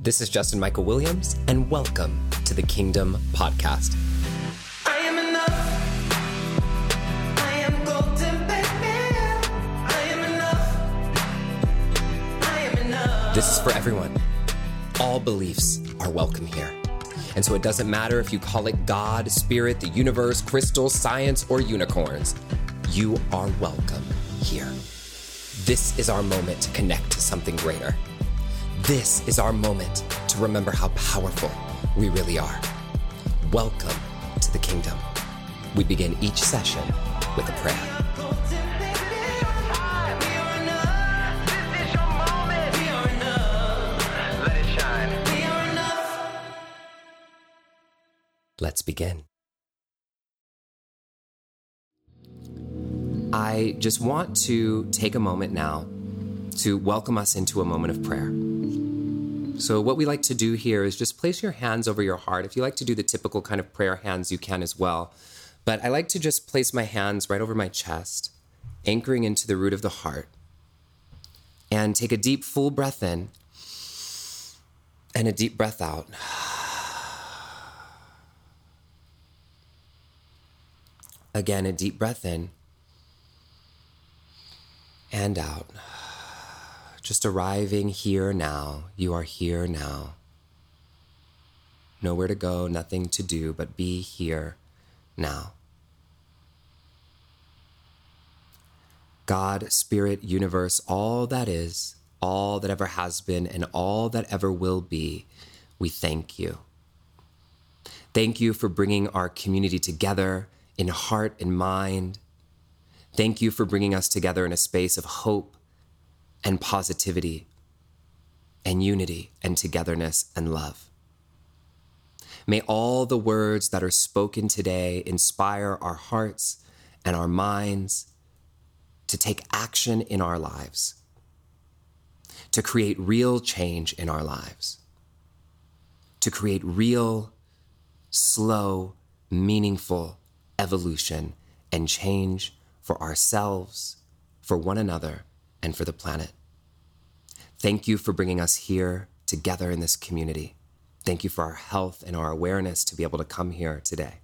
This is Justin Michael Williams, and welcome to the Kingdom Podcast. I am enough. I am golden, baby. I am enough. I am enough. This is for everyone. All beliefs are welcome here. And so it doesn't matter if you call it God, spirit, the universe, crystals, science, or unicorns, you are welcome here. This is our moment to connect to something greater. This is our moment to remember how powerful we really are. Welcome to the kingdom. We begin each session with a prayer. Let's begin. I just want to take a moment now to welcome us into a moment of prayer. So, what we like to do here is just place your hands over your heart. If you like to do the typical kind of prayer hands, you can as well. But I like to just place my hands right over my chest, anchoring into the root of the heart, and take a deep, full breath in and a deep breath out. Again, a deep breath in and out. Just arriving here now. You are here now. Nowhere to go, nothing to do, but be here now. God, Spirit, universe, all that is, all that ever has been, and all that ever will be, we thank you. Thank you for bringing our community together in heart and mind. Thank you for bringing us together in a space of hope and positivity and unity and togetherness and love. May all the words that are spoken today inspire our hearts and our minds to take action in our lives, to create real change in our lives, to create real, slow, meaningful evolution and change for ourselves, for one another, and for the planet. Thank you for bringing us here together in this community. Thank you for our health and our awareness to be able to come here today.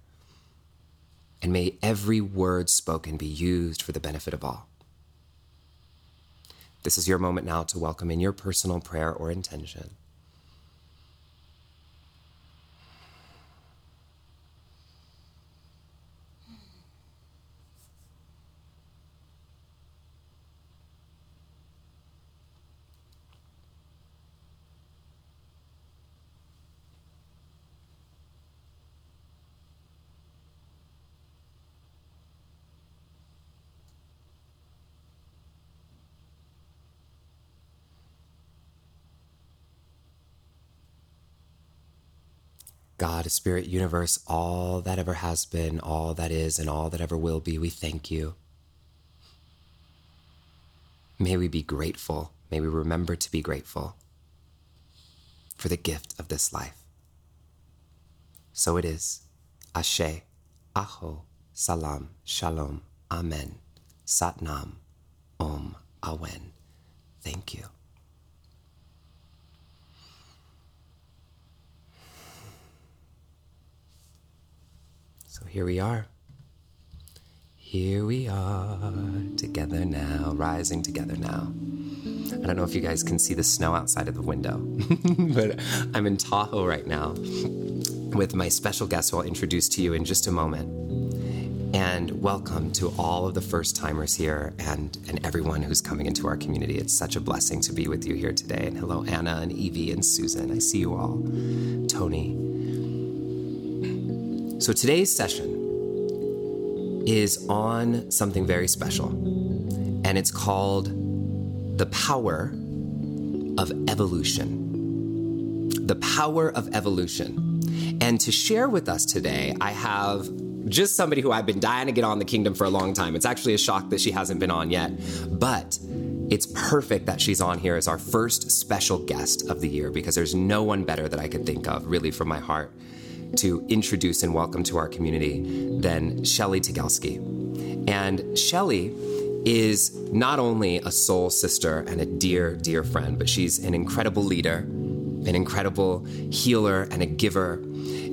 And may every word spoken be used for the benefit of all. This is your moment now to welcome in your personal prayer or intention. God, Spirit, universe, all that ever has been, all that is, and all that ever will be, we thank you. May we be grateful. May we remember to be grateful for the gift of this life. So it is. Ashe, Aho, Salam, Shalom, Amen, Satnam, Om, Awen. Thank you. Here we are. Here we are, together now, rising together now. I don't know if you guys can see the snow outside of the window, but I'm in Tahoe right now with my special guest who I'll introduce to you in just a moment. And welcome to all of the first timers here and, and everyone who's coming into our community. It's such a blessing to be with you here today. And hello, Anna and Evie and Susan. I see you all. Tony. So today's session is on something very special, and it's called the power of evolution. The power of evolution. And to share with us today, I have just somebody who I've been dying to get on the kingdom for a long time. It's actually a shock that she hasn't been on yet, but it's perfect that she's on here as our first special guest of the year because there's no one better that I could think of, really, from my heart, to introduce and welcome to our community than Shelly Tygielski. And Shelly is not only a soul sister and a dear, dear friend, but she's an incredible leader an incredible healer and a giver.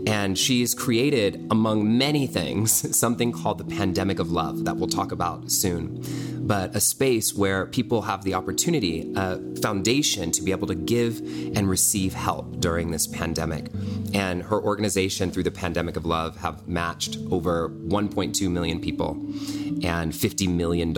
And she's created, among many things, something called the Pandemic of Love that we'll talk about soon. But a space where people have the opportunity, a foundation to be able to give and receive help during this pandemic. And her organization, through the Pandemic of Love, have matched over 1.2 million people and $50 million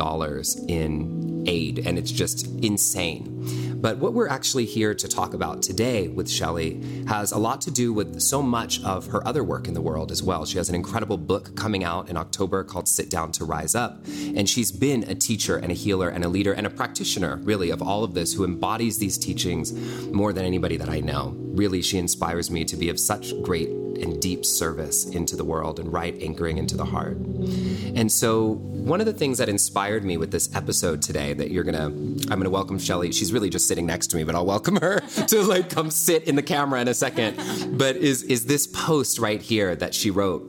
in aid. And it's just insane. But what we're actually here to talk about today with Shelly has a lot to do with so much of her other work in the world as well. She has an incredible book coming out in October called Sit Down to Rise Up. And she's been a teacher and a healer and a leader and a practitioner, really, of all of this who embodies these teachings more than anybody that I know. Really, she inspires me to be of such great and deep service into the world and right anchoring into the heart. And so, one of the things that inspired me with this episode today that you're gonna, I'm gonna welcome Shelly. She's really just sitting next to me, but I'll welcome her to like come sit in the camera in a second. But is is this post right here that she wrote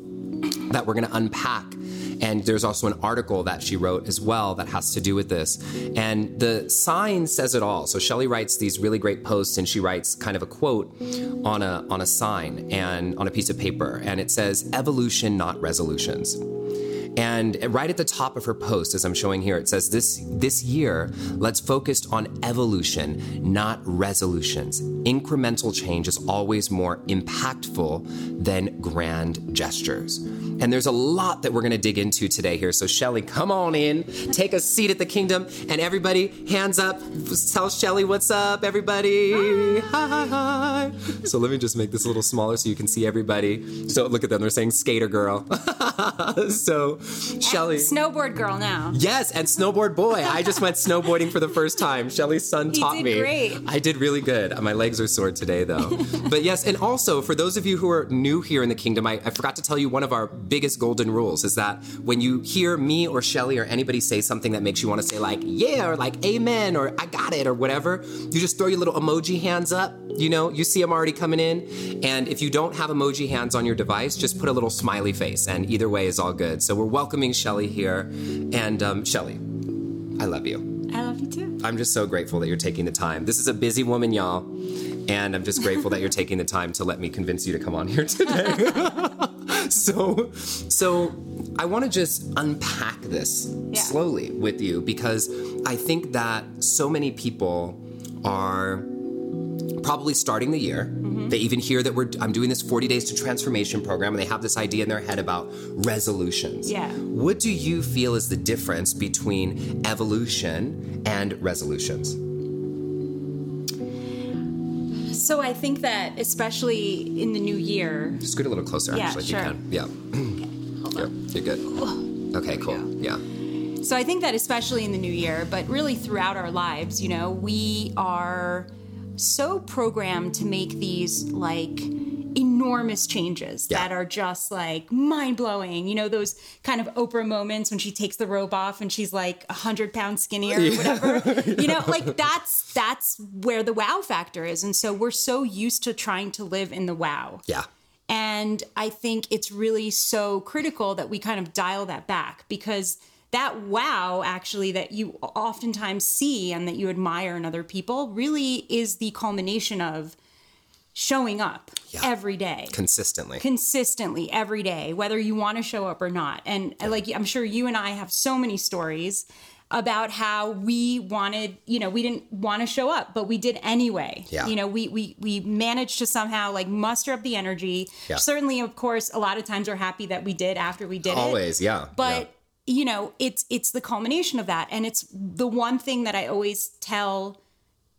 that we're gonna unpack? And there's also an article that she wrote as well that has to do with this. And the sign says it all. So Shelly writes these really great posts and she writes kind of a quote on a on a sign and on a piece of paper. And it says, evolution, not resolutions. And right at the top of her post, as I'm showing here, it says this this year, let's focus on evolution, not resolutions. Incremental change is always more impactful than grand gestures. And there's a lot that we're going to dig into today here. So Shelly, come on in, take a seat at the kingdom, and everybody, hands up. Tell Shelly what's up, everybody. Hi, hi, hi. So let me just make this a little smaller so you can see everybody. So look at them, they're saying skater girl. so Shelly. Snowboard girl now. Yes, and snowboard boy. I just went snowboarding for the first time. Shelly's son He taught did me. great. I did really good. My legs are sore today, though. but yes, and also for those of you who are new here in the kingdom, I, I forgot to tell you one of our biggest golden rules is that when you hear me or Shelly or anybody say something that makes you want to say like yeah or like amen or I got it or whatever, you just throw your little emoji hands up. You know, you see them already coming in, and if you don't have emoji hands on your device, just put a little smiley face, and either way is all good. So we're welcoming Shelly here, and um, Shelly, I love you. I love you too. I'm just so grateful that you're taking the time. This is a busy woman, y'all. And I'm just grateful that you're taking the time to let me convince you to come on here today. so, so I want to just unpack this Yeah. slowly with you because I think that so many people are probably starting the year. Mm-hmm. They even hear that we're I'm doing this 40 days to transformation program and they have this idea in their head about resolutions. Yeah. What do you feel is the difference between evolution and resolutions? So I think that especially in the new year, Scoot a little closer, Yeah, actually, if you can. Yeah. hold Here, on. you're good. Okay, cool. Yeah. So I think that especially in the new year, but really throughout our lives, you know, we are so programmed to make these like enormous changes Yeah. that are just like mind blowing. You know, those kind of Oprah moments when she takes the robe off and she's like a hundred pounds skinnier or whatever. You know, like that's that's where the wow factor is. And so we're so used to trying to live in the wow. Yeah. And I think it's really so critical that we kind of dial that back because that wow, actually, that you oftentimes see and that you admire in other people really is the culmination of showing up Yeah. every day. Consistently. Consistently every day, whether you want to show up or not. And uh, like, I'm sure you and I have so many stories about how we wanted, you know, we didn't want to show up, but we did anyway. Yeah. You know, we we we managed to somehow like muster up the energy. Yeah. Certainly, of course, a lot of times we're happy that we did after we did it. Always, yeah. But you know, it's it's the culmination of that, and it's the one thing that I always tell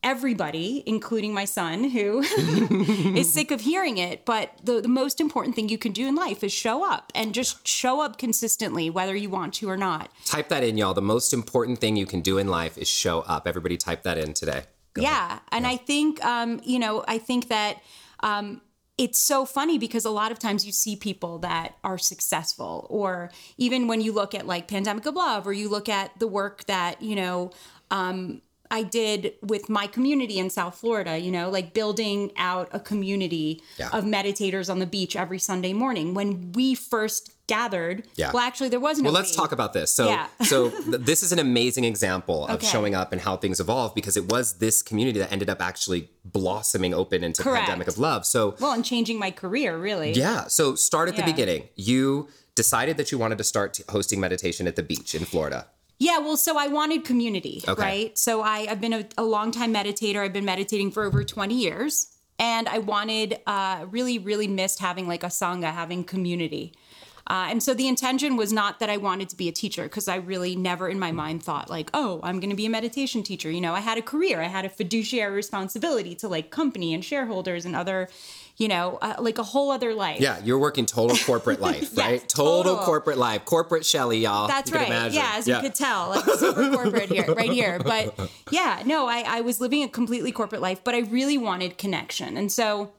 everybody, including my son, who is sick of hearing it. But the, the most important thing you can do in life is show up and just show up consistently, whether you want to or not. Type that in, y'all. The most important thing you can do in life is show up. Everybody type that in today. yeah and i think um you know i think that um it's so funny because a lot of times you see people that are successful or even when you look at like pandemic of love or you look at the work that you know um I did with my community in South Florida, you know, like building out a community Yeah. of meditators on the beach every Sunday morning. When we first gathered. Yeah. Well, actually, there was no. Well, let's talk about this. So, Yeah. so th- this is an amazing example of Okay. showing up and how things evolve because it was this community that ended up actually blossoming open into Correct. pandemic of love. So, Well, and changing my career, really. yeah. So, start at the beginning. You decided that you wanted to start t- hosting meditation at the beach in Florida. Yeah, well, so I wanted community, Okay. right? So I, I've been a, a long time meditator. I've been meditating for over 20 years. And I wanted, uh, really, really missed having like a Sangha, having community. Uh, and so the intention was not that I wanted to be a teacher because I really never in my mind thought like, oh, I'm going to be a meditation teacher. You know, I had a career, I had a fiduciary responsibility to like company and shareholders and other, you know, uh, like a whole other life. Yeah, you're working total corporate life, Yes, right? Total, total. corporate life, corporate Shelly, y'all. That's right. imagine. Yeah, as you could tell, like super corporate here, right here. But yeah, no, I, I was living a completely corporate life, but I really wanted connection. And so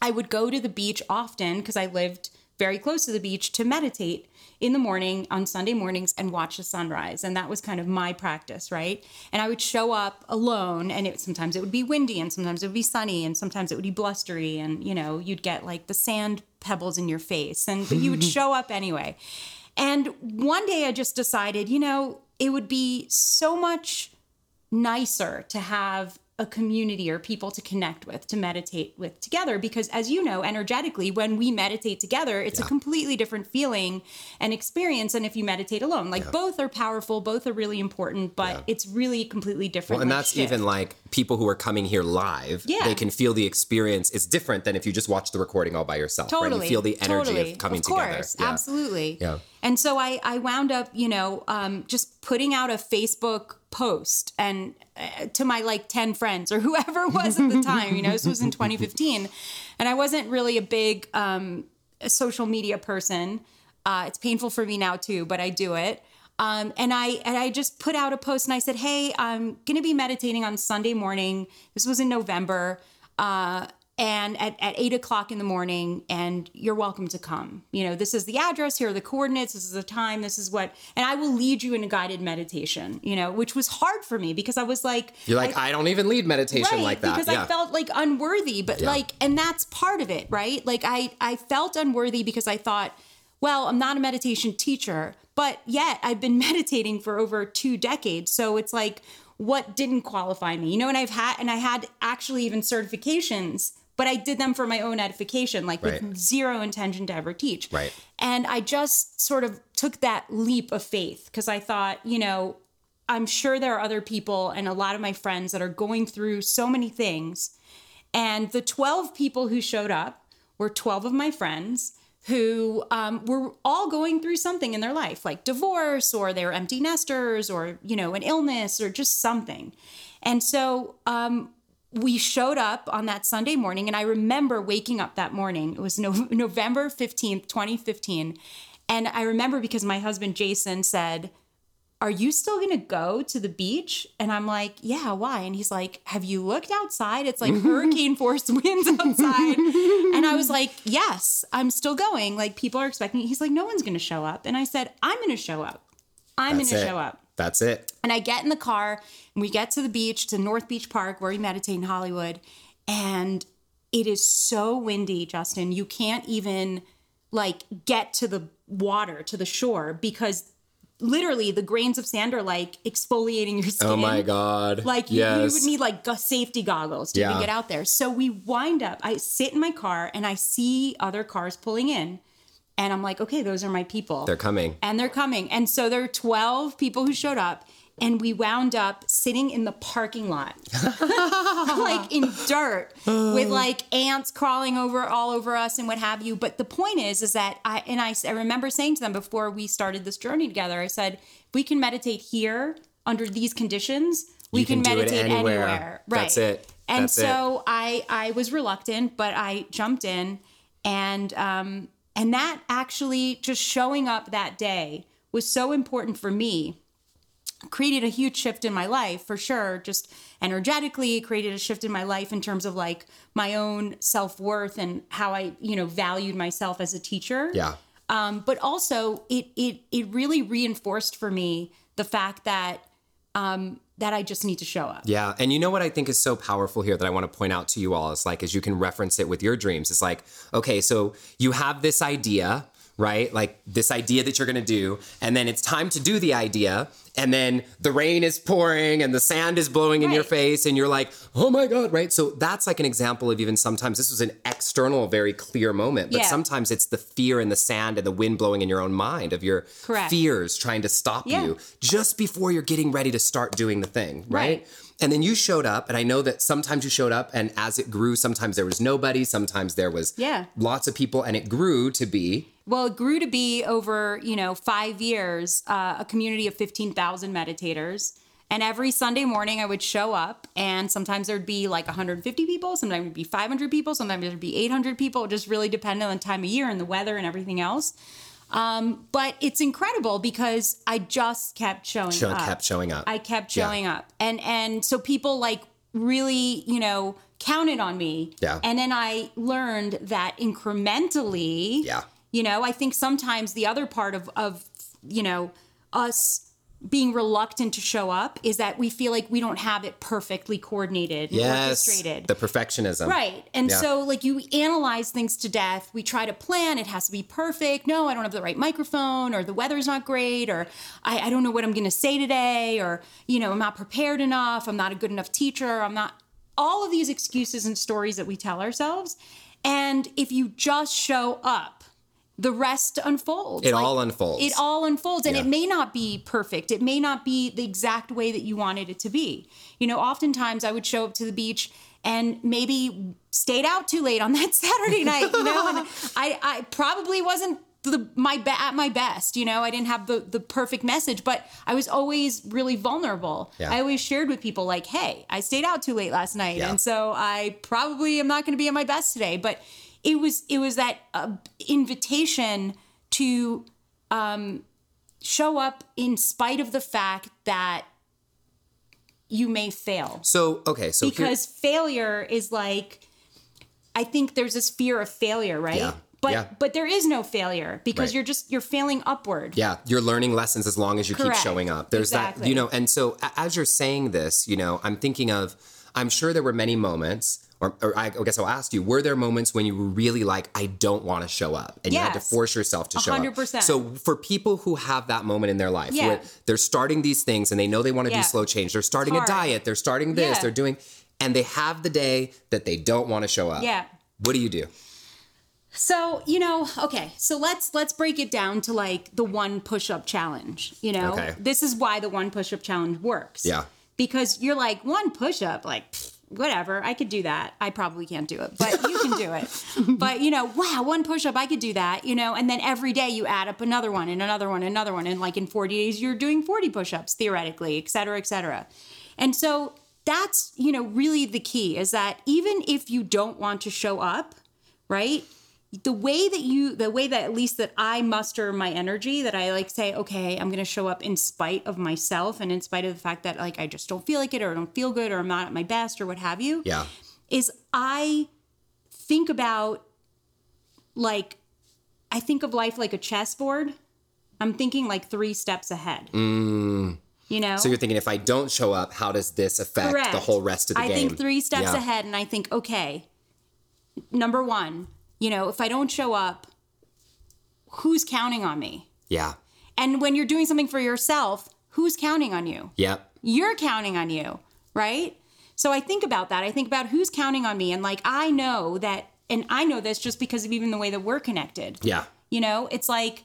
I would go to the beach often because I lived very close to the beach to meditate in the morning on Sunday mornings and watch the sunrise. And that was kind of my practice, right? And I would show up alone and it sometimes it would be windy and sometimes it would be sunny and sometimes it would be blustery and you know, you'd get like the sand pebbles in your face and but you would show up anyway. And one day I just decided, you know, it would be so much nicer to have a community or people to connect with, to meditate with together. Because as you know, energetically, when we meditate together, it's a completely different feeling and experience than if you meditate alone. Like both are powerful, both are really important, but it's really completely different. Well, and like, that's shift. even like people who are coming here live. Yeah. They can feel the experience. It's different than if you just watch the recording all by yourself. Right? totally You feel the energy totally. of coming of together. course, Yeah. absolutely Yeah. and so i i wound up you know um just putting out a facebook post and uh, to my like 10 friends or whoever was at the time you know this was in 2015 and i wasn't really a big um social media person. Uh it's painful for me now too but i do it. Um, and I and I just put out a post and I said, "Hey, I'm going to be meditating on Sunday morning. This was in November, uh, and at, at eight o'clock in the morning and you're welcome to come you know this is the address here are the coordinates this is the time this is what and i will lead you in a guided meditation you know which was hard for me because i was like You're like, I, don't even lead meditation right, like that. because yeah. I felt like unworthy, but Yeah. like, and that's part of it, right? Like I, I felt unworthy because I thought, well, I'm not a meditation teacher, but yet I've been meditating for over two decades. So it's like, what didn't qualify me, you know? And I've had, and I had actually even certifications, but I did them for my own edification, like Right. with zero intention to ever teach. Right. And I just sort of took that leap of faith because I thought, you know, I'm sure there are other people and a lot of my friends that are going through so many things. And the 12 people who showed up were 12 of my friends who um, were all going through something in their life, like divorce, or they were empty nesters, or, you know, an illness, or just something. And so um, we showed up on that Sunday morning, and I remember waking up that morning. It was no- November 15th, 2015. And I remember because my husband Jason said, are you still going to go to the beach? And I'm like, yeah, why? And he's like, have you looked outside? It's like hurricane force winds outside. and I was like, yes, I'm still going. Like people are expecting. He's like, no one's going to show up. And I said, I'm going to show up. I'm going to show up. That's it. And I get in the car and we get to the beach, to North Beach Park, where we meditate in Hollywood. And it is so windy, Justin. You can't even like get to the water, to the shore, because literally the grains of sand are like exfoliating your skin. Oh my God. Like you, you would need like safety goggles to even get out there. So we wind up, I sit in my car and I see other cars pulling in. And I'm like, okay, those are my people They're coming. and they're coming. And so there are 12 people who showed up, and we wound up sitting in the parking lot, like in dirt, with like ants crawling over all over us and what have you. But the point is, is that I and I, I remember saying to them before we started this journey together, I said, we can meditate here under these conditions. We can can, meditate anywhere. anywhere. Right. That's it. And That's it. so I I was reluctant, but I jumped in and um and that actually just showing up that day was so important for me created a huge shift in my life for sure just energetically created a shift in my life in terms of like my own self-worth and how i you know valued myself as a teacher Yeah. um, but also it it it really reinforced for me the fact that um, that I just need to show up. Yeah. And you know what I think is so powerful here that I want to point out to you all is like, as you can reference it with your dreams, it's like, okay, so you have this idea, right? Like this idea that you're going to do, and then it's time to do the idea, and then the rain is pouring and the sand is blowing in your face, and you're like, oh my God, right? So that's like an example of even sometimes this was an external, very clear moment, but Yeah. sometimes it's the fear and the sand and the wind blowing in your own mind of your Correct. fears trying to stop Yeah. you just before you're getting ready to start doing the thing, right? Right. And then you showed up, and I know that sometimes you showed up, and as it grew, sometimes there was nobody, sometimes there was Yeah. lots of people, and it grew to be Well, it grew to be over, you know, five years, uh, a community of 15,000 meditators. And every Sunday morning, I would show up, and sometimes there'd be like 150 people, sometimes it'd be 500 people, sometimes there'd be 800 people. It just really depended on the time of year and the weather and everything else. Um, but it's incredible because I just kept showing show, up. kept showing up. I kept Yeah. showing up. And and so people like really, you know, counted on me. Yeah. And then I learned that incrementally, Yeah. You know, I think sometimes the other part of of, you know, us being reluctant to show up is that we feel like we don't have it perfectly coordinated and yes, orchestrated. the perfectionism. Right. And Yeah. so, like, you analyze things to death. We try to plan, it has to be perfect. No, I don't have the right microphone, or the weather's not great, or I, I don't know what I'm going to say today, or, you know, I'm not prepared enough. I'm not a good enough teacher. I'm not. All of these excuses and stories that we tell ourselves. And if you just show up, the rest unfolds. It all unfolds. It all unfolds. And Yeah. it may not be perfect. It may not be the exact way that you wanted it to be. You know, oftentimes I would show up to the beach and maybe stayed out too late on that Saturday night, you know, and I, I probably wasn't the my be- at my best, you know. I didn't have the the perfect message, but I was always really vulnerable. Yeah. I always shared with people like, "Hey, I stayed out too late last night, Yeah. and so I probably am not going to be at my best today." But it was it was that uh, invitation to um, show up in spite of the fact that you may fail So okay, so here- because failure is like i think there's this fear of failure right Yeah. but Yeah. but there is no failure because Right. you're just you're failing upward Yeah, you're learning lessons as long as you keep showing up. There's that, you know, and so as you're saying this, you know, I'm thinking of, I'm sure there were many moments, or, or I guess I'll ask you, were there moments when you were really like, I don't want to show up, and you had to force yourself to show up? 100%. So for people who have that moment in their life, Yeah. where they're starting these things and they know they want to Yeah. do slow change, they're starting a diet, they're starting this, Yeah. they're doing, and they have the day that they don't want to show up. Yeah. What do you do? so you know okay so let's let's break it down to like the one push-up challenge you know Okay. this is why the one push-up challenge works Yeah. Because you're like one push-up like pfft, whatever i could do that. I probably can't do it but you can do it. But you know wow one push-up i could do that you know and then every day you add up another one and another one and another one and like in 40 days you're doing 40 push-ups theoretically et cetera et cetera. And so that's you know really the key is that even if you don't want to show up right the way that you the way that at least that i muster my energy that i like say okay i'm gonna show up in spite of myself and in spite of the fact that like i just don't feel like it or I don't feel good or i'm not at my best or what have you Yeah. is i think about like i think of life like a chessboard i'm thinking like three steps ahead you know Mm. So you're thinking, if I don't show up, how does this affect the whole rest of the I game? I think three steps Yeah. ahead, and I think, okay, number one, you know, if I don't show up, who's counting on me? Yeah. And when you're doing something for yourself, who's counting on you? Yep. You're counting on you, right? So I think about that. I think about who's counting on me. And like, I know that, and I know this just because of even the way that we're connected. Yeah. You know, it's like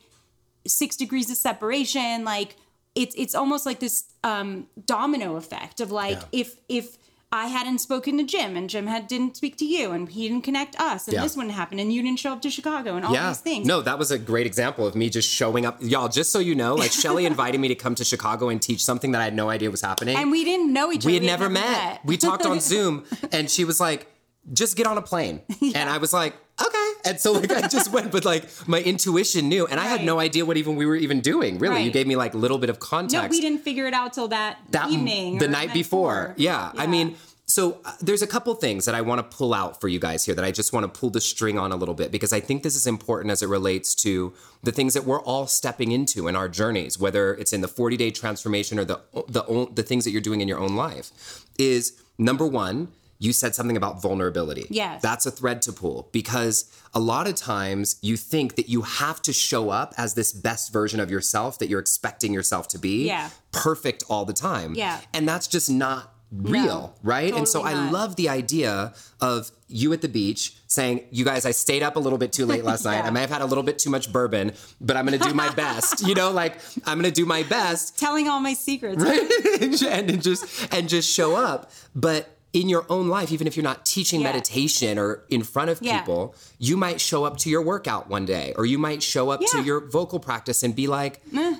six degrees of separation. Like it's it's almost like this um, domino effect of like Yeah. if if I hadn't spoken to Jim and Jim had didn't speak to you and he didn't connect us and Yeah. this wouldn't happen and you didn't show up to Chicago and all Yeah. these things. No, that was a great example of me just showing up. Y'all, just so you know, like Shelly invited me to come to Chicago and teach something that I had no idea was happening. And we didn't know each other. we had never met. We talked on Zoom and she was like, just get on a plane. And I was like, okay. And so like I just went, but like my intuition knew. And I had no idea what even we were even doing. Really. You gave me like a little bit of context. no, we didn't figure it out till that, that evening, the night before. Yeah. I mean, so uh, there's a couple things that I want to pull out for you guys here that I just want to pull the string on a little bit because I think this is important as it relates to the things that we're all stepping into in our journeys, whether it's in the 40 day transformation or the the the things that you're doing in your own life. Is number one, you said something about vulnerability. Yes. That's a thread to pull because a lot of times you think that you have to show up as this best version of yourself that you're expecting yourself to be Yeah. perfect all the time. Yeah. And that's just not real, right? and so I not. love the idea of you at the beach saying, "You guys, I stayed up a little bit too late last night. I may have had a little bit too much bourbon, but I'm going to do my best." you know, like I'm going to do my best Telling all my secrets. and, and just and just show up. But in your own life, even if you're not teaching Yeah. meditation or in front of Yeah. people, you might show up to your workout one day, or you might show up to your vocal practice and be like, "Ugh,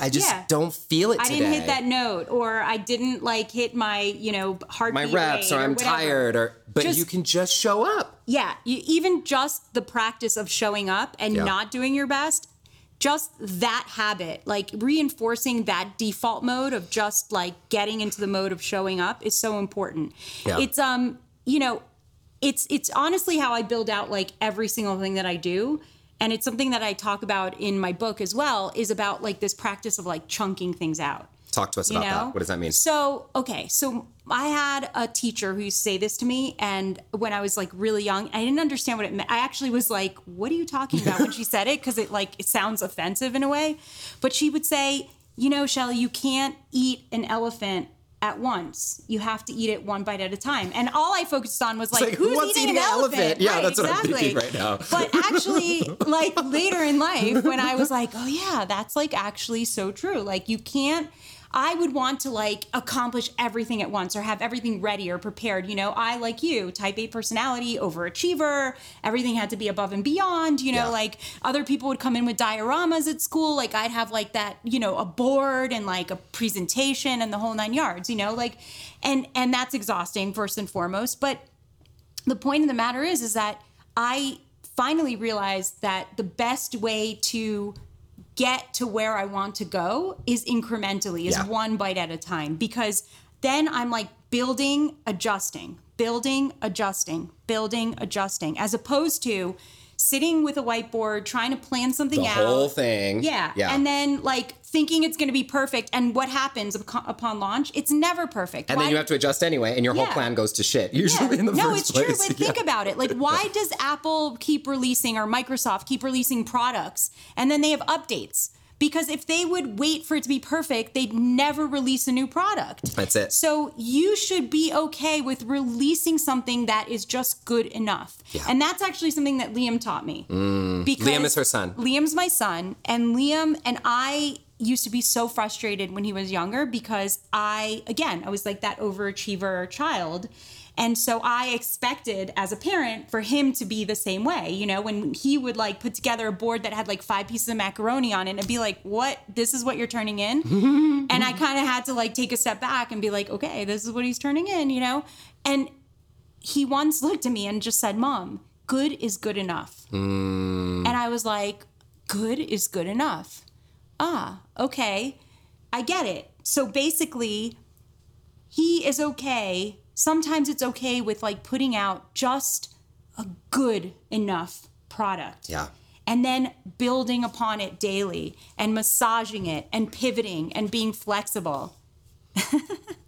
I just Yeah. don't feel it I today." didn't hit that note, or I didn't like hit my, you know, heartbeat my reps, rate or I'm whatever. tired, or but Just- you can just show up. Yeah, you, even just the practice of showing up and Yeah. not doing your best, just that habit, like reinforcing that default mode of just like getting into the mode of showing up is so important. Yeah. It's um, you know, it's it's honestly how I build out like every single thing that I do. And it's something that I talk about in my book as well, is about like this practice of like chunking things out. Talk to us about know? that. What does that mean? So, okay, so I had a teacher who used to say this to me, and when I was like really young, I didn't understand what it meant. I actually was like, "What are you talking about?" when she said it, because it like it sounds offensive in a way. But she would say, "You know, Shelly, you can't eat an elephant." At once, you have to eat it one bite at a time, and all I focused on was like, like, who's eating, eating an an elephant? elephant? Yeah, Right, that's what I'm exactly. thinking right now. But actually, like later in life, when I was like, oh yeah, that's like actually so true. Like you can't. I would want to like accomplish everything at once or have everything ready or prepared. You know, I like you, type A personality, overachiever. Everything had to be above and beyond. You know, Yeah. like other people would come in with dioramas at school. Like I'd have like that, you know, a board and like a presentation and the whole nine yards. You know, like, and and that's exhausting first and foremost. But the point of the matter is is that i finally realized that the best way to get to where i want to go is incrementally is Yeah. one bite at a time because then i'm like building adjusting building adjusting building adjusting as opposed to sitting with a whiteboard trying to plan something the out The whole thing. yeah. Yeah. And then like thinking it's going to be perfect. And what happens upon launch? It's never perfect. and then you have to adjust anyway, and your whole plan goes to shit. Usually in the no, first it's place. true. But think about it. Like, why does Apple keep releasing or Microsoft keep releasing products and then they have updates? Because if they would wait for it to be perfect, they'd never release a new product. That's it. So you should be okay with releasing something that is just good enough. Yeah. And that's actually something that Liam taught me. Mm. Because Liam is her son. Liam's my son, and Liam and I used to be so frustrated when he was younger because I, again, I was like that overachiever child. And so I expected as a parent for him to be the same way. You know, when he would like put together a board that had like five pieces of macaroni on it and be like, what? This is what you're turning in? and I kind of had to like take a step back and be like, okay, this is what he's turning in, you know? And he once looked at me and just said, Mom, good is good enough. And I was like, good is good enough. Ah, okay. I get it. So basically, he is okay. Sometimes it's okay with like putting out just a good enough product. Yeah. And then building upon it daily and massaging it and pivoting and being flexible.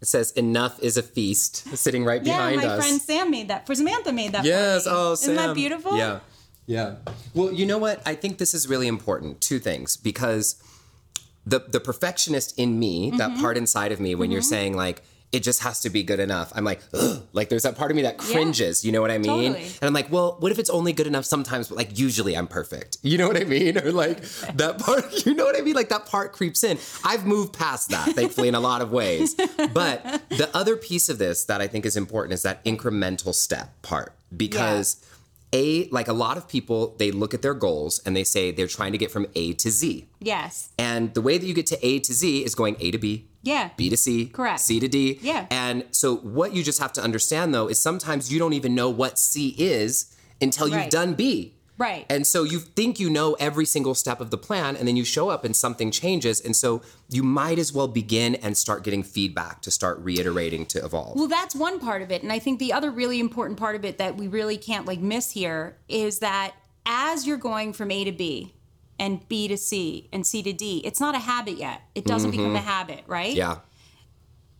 It says enough is a feast sitting right behind. Yeah, my us. friend Sam made that. For Samantha made that. Yes. Oh, Isn't that beautiful? Yeah. Yeah. Well, you know what? I think this is really important. Two things because the the perfectionist in me, that Mm-hmm. part inside of me, when you're saying like it just has to be good enough, I'm like, Ugh. like there's that part of me that cringes. You know what I mean? Totally. And I'm like, well, what if it's only good enough sometimes? But like usually I'm perfect. You know what I mean? Or like that part. You know what I mean? Like that part creeps in. I've moved past that, thankfully, in a lot of ways. But the other piece of this that I think is important is that incremental step part because a like a lot of people they look at their goals and they say they're trying to get from A to Z. Yes. And the way that you get to A to Z is going A to B, Yeah. B to C, Correct. C to D. Yeah. And so what you just have to understand though is sometimes you don't even know what C is until you've done B. Right. And so you think you know every single step of the plan, and then you show up and something changes. And so you might as well begin and start getting feedback to start reiterating to evolve. Well, that's one part of it. And I think the other really important part of it that we really can't like miss here is that as you're going from A to B and B to C and C to D, it's not a habit yet. It doesn't become a mm-hmm. habit, right? yeah.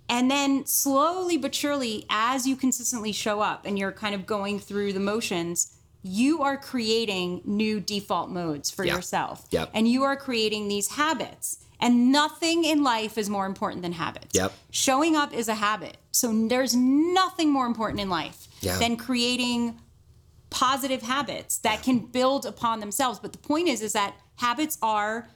And then slowly but surely, as you consistently show up and you're kind of going through the motions, you are creating new default modes for Yeah. yourself. Yep. And you are creating these habits. And nothing in life is more important than habits. Yep. Showing up is a habit. So there's nothing more important in life Yeah. than creating positive habits that can build upon themselves. But the point is, is that habits are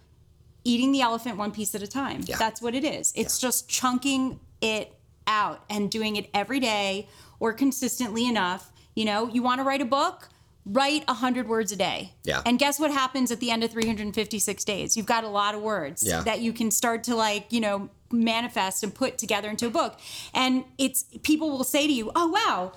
eating the elephant one piece at a time. Yeah. That's what it is. It's just chunking it out and doing it every day or consistently enough. You know, you want to write a book, write 100 words a day. Yeah. And guess what happens at the end of 356 days? You've got a lot of words Yeah. that you can start to like, you know, manifest and put together into a book. And it's people will say to you, "Oh wow,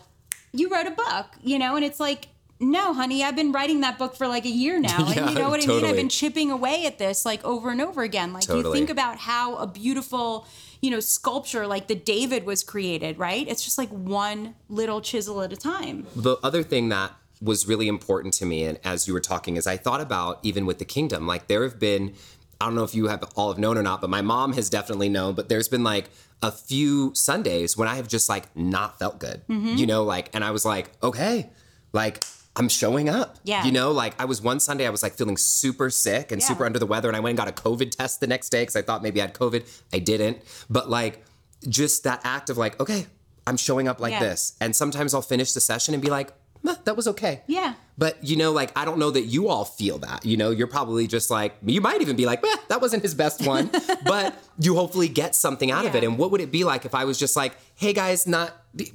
you wrote a book," you know, and it's like, "No, honey, I've been writing that book for like a year now." Yeah, and you know what I mean? I've been chipping away at this like over and over again. Like you think about how a beautiful, you know, sculpture like the David was created, right? It's just like one little chisel at a time. the other thing that was really important to me and as you were talking is i thought about even with the kingdom like there have been i don't know if you have all have known or not but my mom has definitely known but there's been like a few sundays when i have just like not felt good Mm-hmm. you know like and i was like okay like i'm showing up Yeah. you know like i was one sunday i was like feeling super sick and Yeah. super under the weather and i went and got a covid test the next day because i thought maybe i had covid i didn't but like just that act of like okay i'm showing up like Yeah. this and sometimes i'll finish the session and be like "Meh, that was okay Yeah. but you know, like I don't know that you all feel that. You know, you're probably just like you might even be like, "Meh, that wasn't his best one, but you hopefully get something out of it. And what would it be like if I was just like, hey guys, not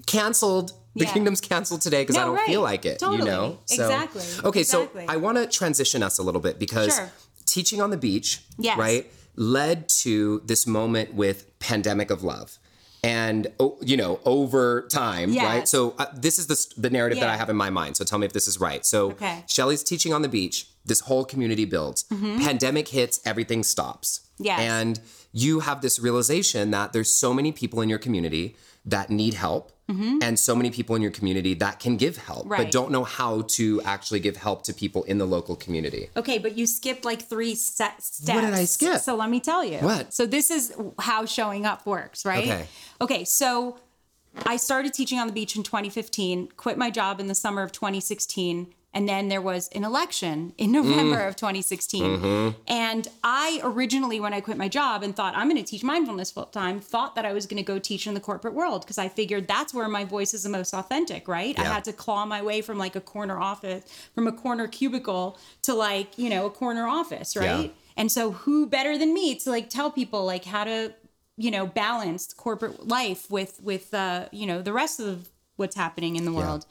canceled. The Yeah. kingdom's canceled today because I don't right. feel like it. You Totally. know, Exactly. Okay, Exactly. so I want to transition us a little bit because Sure. teaching on the beach, Yes. right, led to this moment with pandemic of love. And you know, over time, Yes. right? So uh, this is the, the narrative that I have in my mind. So tell me if this is right. So Okay. Shelly's teaching on the beach. This whole community builds. Pandemic hits, everything stops. Mm-hmm. And you have this realization that there's so many people in your community that need help and so many people in your community that can give help but Mm-hmm. Don't know how to actually give help to people in the local community. Okay, but you skipped like three set steps. What did I skip? So let me tell you. What? So this is how showing up works, right? Okay. Okay, so I started teaching on the beach in 2015, quit my job in the summer of 2016, and then there was an election in November Mm. of 2016. Mm-hmm. And I originally, when I quit my job and thought I'm going to teach mindfulness full time, thought that I was going to go teach in the corporate world because I figured that's where my voice is the most authentic, right? I had to claw my way from like a corner office, from a corner cubicle to like, you know, a corner office, right? Yeah. And so who better than me to like tell people like how to, you know, balance corporate life with with uh, you know, the rest of what's happening in the world.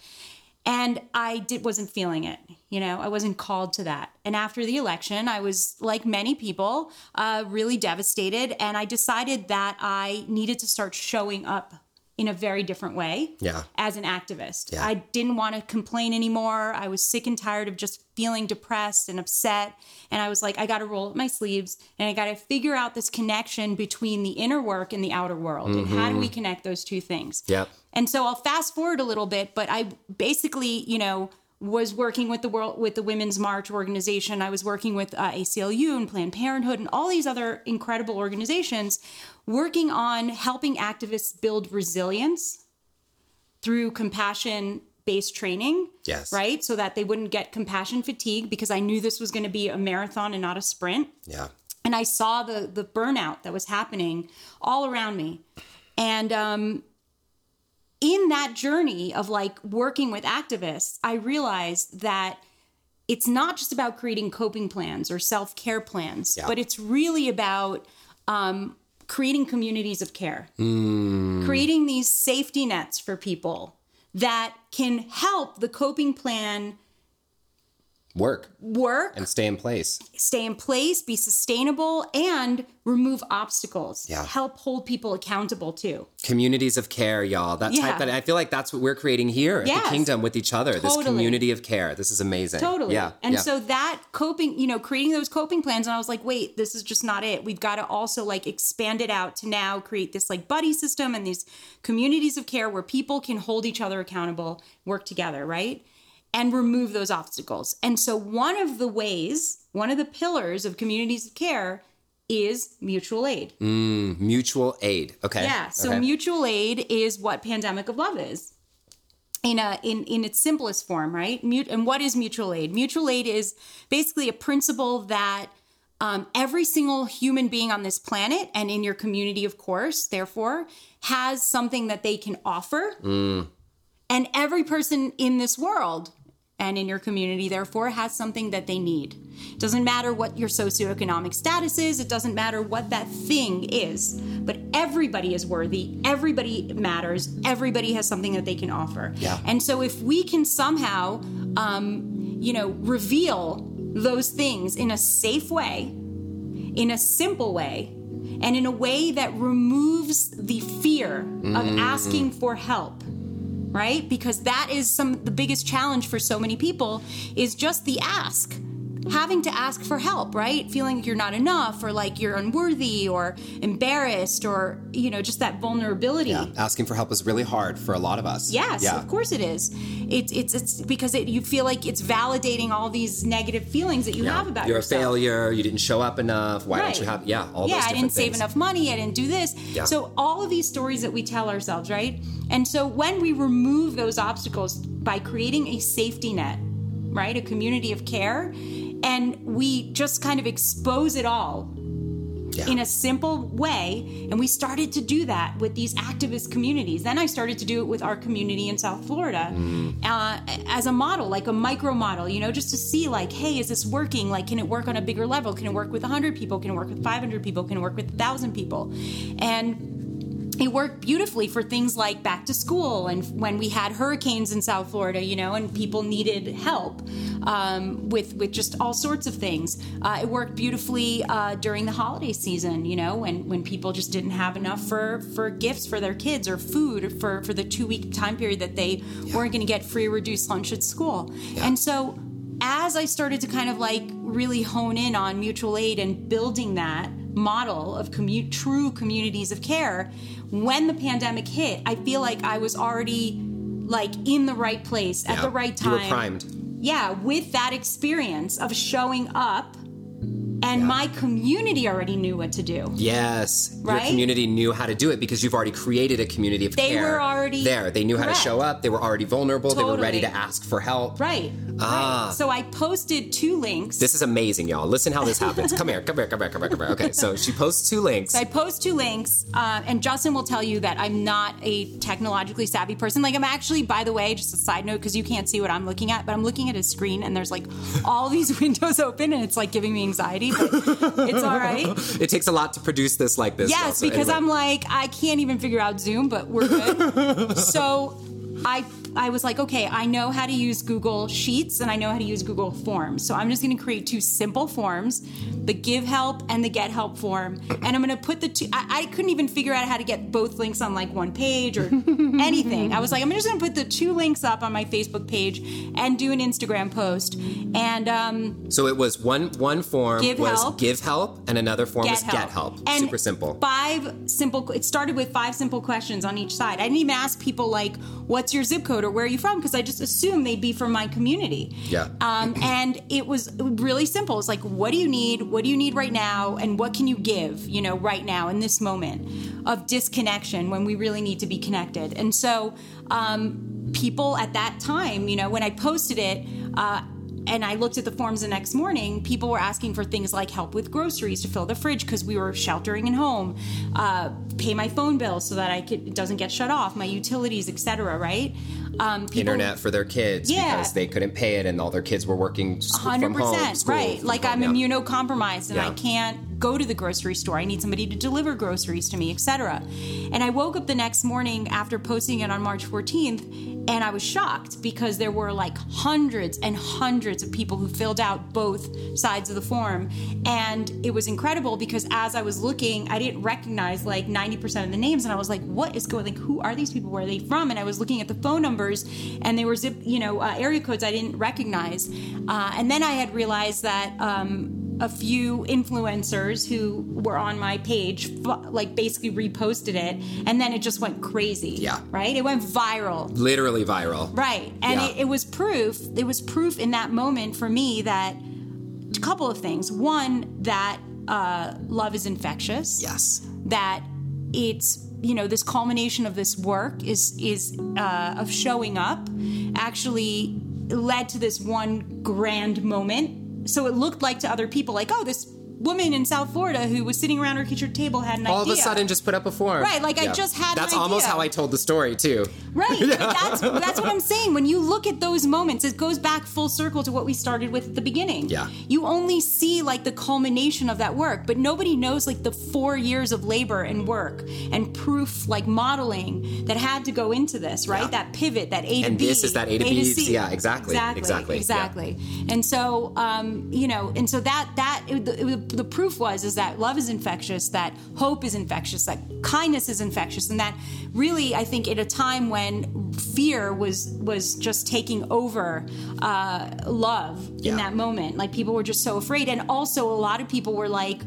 And I did wasn't feeling it, you know, I wasn't called to that. And after the election, I was like many people, uh, really devastated. And I decided that I needed to start showing up in a very different way Yeah. as an activist. Yeah. I didn't want to complain anymore. I was sick and tired of just feeling depressed and upset. And I was like, I got to roll up my sleeves and I got to figure out this connection between the inner work and the outer world. And how do we connect those two things? Yep. And so I'll fast forward a little bit, but I basically, you know, was working with the world with the Women's March organization. I was working with uh, ACLU and Planned Parenthood and all these other incredible organizations, working on helping activists build resilience through compassion based training. Yes. Right. So that they wouldn't get compassion fatigue because I knew this was going to be a marathon and not a sprint Yeah. and I saw the the burnout that was happening all around me. And um, in that journey of like working with activists, I realized that it's not just about creating coping plans or self care plans, Yeah. but it's really about um, creating communities of care, creating these safety nets for people that can help the coping plan Work work and stay in place. stay in place, be sustainable, and remove obstacles. Yeah. Help hold people accountable too. Communities of care, y'all. That Yeah. type that I feel like that's what we're creating here at the kingdom with each other. This Totally. community of care. This is amazing. Totally. Yeah. And yeah. so that coping, you know, creating those coping plans, and I was like, wait, this is just not it. We've got to also like expand it out to now create this like buddy system and these communities of care where people can hold each other accountable, work together, right? And remove those obstacles. And so one of the ways, one of the pillars of communities of care is mutual aid. Mm, Mutual aid. Okay. Yeah. So Okay. mutual aid is what Pandemic of Love is. In a in in its simplest form, right? Mut- and what is mutual aid? Mutual aid is basically a principle that um, every single human being on this planet and in your community, of course, therefore, has something that they can offer. And every person in this world and in your community, therefore, has something that they need. It doesn't matter what your socioeconomic status is, it doesn't matter what that thing is, but everybody is worthy, everybody matters, everybody has something that they can offer. Yeah. And so if we can somehow, um, you know, reveal those things in a safe way, in a simple way, and in a way that removes the fear of asking for help right? Because that is some the biggest challenge for so many people is just the ask having to ask for help right feeling like you're not enough or like you're unworthy or embarrassed or you know just that vulnerability Yeah. Asking for help is really hard for a lot of us. Yes, Yeah. of course it is. It's it's it's because it, you feel like it's validating all these negative feelings that you Yeah. have about You're yourself. a failure. You didn't show up enough. Why Right. don't you have? Yeah, all yeah, those I didn't save things. enough money. I didn't do this. Yeah. So all of these stories that we tell ourselves, right? And so when we remove those obstacles by creating a safety net, right, a community of care, and we just kind of expose it all Yeah. in a simple way. And we started to do that with these activist communities. Then I started to do it with our community in South Florida uh, as a model, like a micro model, you know, just to see, like, hey, is this working? Like, can it work on a bigger level? Can it work with 100 people? Can it work with 500 people? Can it work with 1,000 people? And it worked beautifully for things like back to school and when we had hurricanes in South Florida, you know, and people needed help um, with with just all sorts of things. Uh, it worked beautifully uh, during the holiday season, you know, when when people just didn't have enough for for gifts for their kids or food for for the two week time period that they weren't going to get free reduced lunch at school. And so as I started to kind of like really hone in on mutual aid and building that model of commu- true communities of care, when the pandemic hit, I feel like I was already like in the right place at Yeah. the right You time. were primed. Yeah, with that experience of showing up and my community already knew what to do. Yes, Right? your community knew how to do it because you've already created a community of They care. They were already- there. They knew how to show up. They were already vulnerable. They were ready to ask for help. Right. Ah. Right. So I posted two links. This is amazing, y'all. Listen how this happens. come here, come here, come here, come here, come here. Okay, so she posts two links. So I post two links, uh, and Justin will tell you that I'm not a technologically savvy person. Like, I'm actually, by the way, just a side note, because you can't see what I'm looking at, but I'm looking at a screen, and there's like all these windows open, and it's like giving me anxiety, it's all right. It takes a lot to produce this like this. Yes, So because anyway. I'm like, I can't even figure out Zoom, but we're good. so I I was like, okay, I know how to use Google Sheets and I know how to use Google Forms. So I'm just going to create two simple forms, the give help and the get help form. And I'm going to put the two, I, I couldn't even figure out how to get both links on like one page or anything. I was like, I'm just going to put the two links up on my Facebook page and do an Instagram post. And um, So it was one one form Give was help. give help, and another form get was help. get help. And Super simple. Five simple. It started with five simple questions on each side. I didn't even ask people like, "What's your zip code?" Or "Where are you from?" because I just assumed they'd be from my community. Yeah. Um, and it was really simple. It's like, what do you need? What do you need right now? And what can you give? You know, right now in this moment of disconnection when we really need to be connected. And so, um, people at that time, you know, when I posted it. Uh, and I looked at the forms the next morning. People were asking for things like help with groceries to fill the fridge because we were sheltering in home, uh, pay my phone bill so that I could it doesn't get shut off, my utilities, etc. Right? Um, people- Internet for their kids Yeah. because they couldn't pay it, and all their kids were working Hundred home. percent, right? Like home, I'm yeah. immunocompromised and Yeah. I can't go to the grocery store. I need somebody to deliver groceries to me, etc. And I woke up the next morning after posting it on March 14th, and I was shocked because there were like hundreds and hundreds of people who filled out both sides of the form, and it was incredible because as I was looking, I didn't recognize like 90% of the names, and I was like, "What is going? Like, who are these people? Where are they from?" And I was looking at the phone numbers, and they were zip, you know, uh, area codes I didn't recognize, uh, and then I had realized that. Um, a few influencers who were on my page like basically reposted it and then it just went crazy Yeah. right it went viral literally viral. right and Yeah. it, it was proof it was proof in that moment for me that a couple of things one that uh, love is infectious Yes. that it's you know this culmination of this work is is uh, of showing up actually led to this one grand moment. So it looked like to other people like oh this woman in south florida who was sitting around her kitchen table had an All idea of a sudden, just put up a form. Right, like, I just had an That's almost how I told the story too. Right. That's that's what I'm saying. When you look at those moments, it goes back full circle to what we started with at the beginning. Yeah. You only see like the culmination of that work, but nobody knows like the four years of labor and work and proof, like modeling that had to go into this, right? Yeah. That pivot, that A to And B. this is that A to B. C. Yeah, exactly, Exactly. exactly, yeah. Exactly. And so, um, you know, and so that that it, the, the proof was is that love is infectious, that hope is infectious, that kindness is infectious, and that really, I think, at a time when fear was was just taking over uh, love Yeah. in that moment, like people were just so afraid, and also a lot of people were like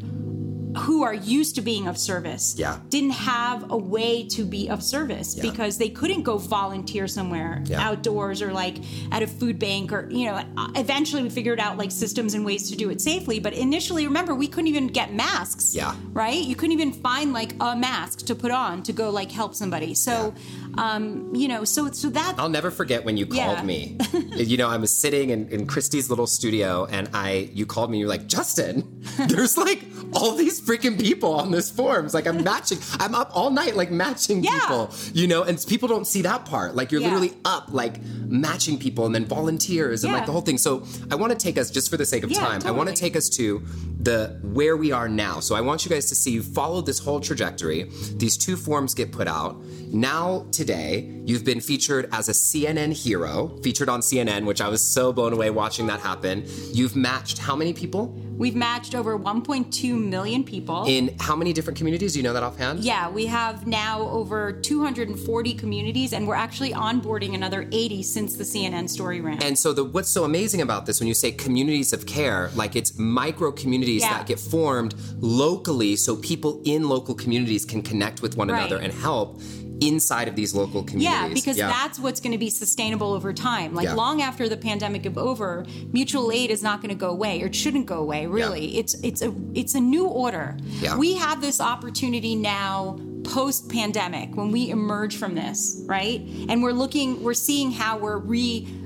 who are used to being of service Yeah. didn't have a way to be of service Yeah. because they couldn't go volunteer somewhere Yeah. outdoors or like at a food bank or you know eventually we figured out like systems and ways to do it safely but initially remember we couldn't even get masks Yeah. right you couldn't even find like a mask to put on to go like help somebody so um you know so so that I'll never forget when you called Yeah. me. you know, I was sitting in, in Christie's little studio and I you called me, you're like, Justin, there's like all these freaking people on this forums. Like I'm matching I'm up all night like matching Yeah. people. You know, and people don't see that part. Like you're Yeah. literally up like matching people and then volunteers and like the whole thing. So I want to take us just for the sake of time, I want to take us to the where we are now. So I want you guys to see you followed this whole trajectory. These two forms get put out. Now today, you've been featured as a CNN hero, featured on CNN, which I was so blown away watching that happen. You've matched how many people we've matched over 1.2 million people in how many different communities? Do you know that offhand? yeah, we have now over 240 communities, and we're actually onboarding another 80 since the CNN story ran. And so the what's so amazing about this when you say communities of care, like it's micro communities Yeah. that get formed locally so people in local communities can connect with one Right. another and help inside of these local communities. Yeah, because that's what's going to be sustainable over time. Like Yeah. long after the pandemic is over, mutual aid is not going to go away, or it shouldn't go away. Really, it's it's a it's a new order. Yeah. We have this opportunity now post pandemic when we emerge from this, right? And we're looking, we're seeing how we're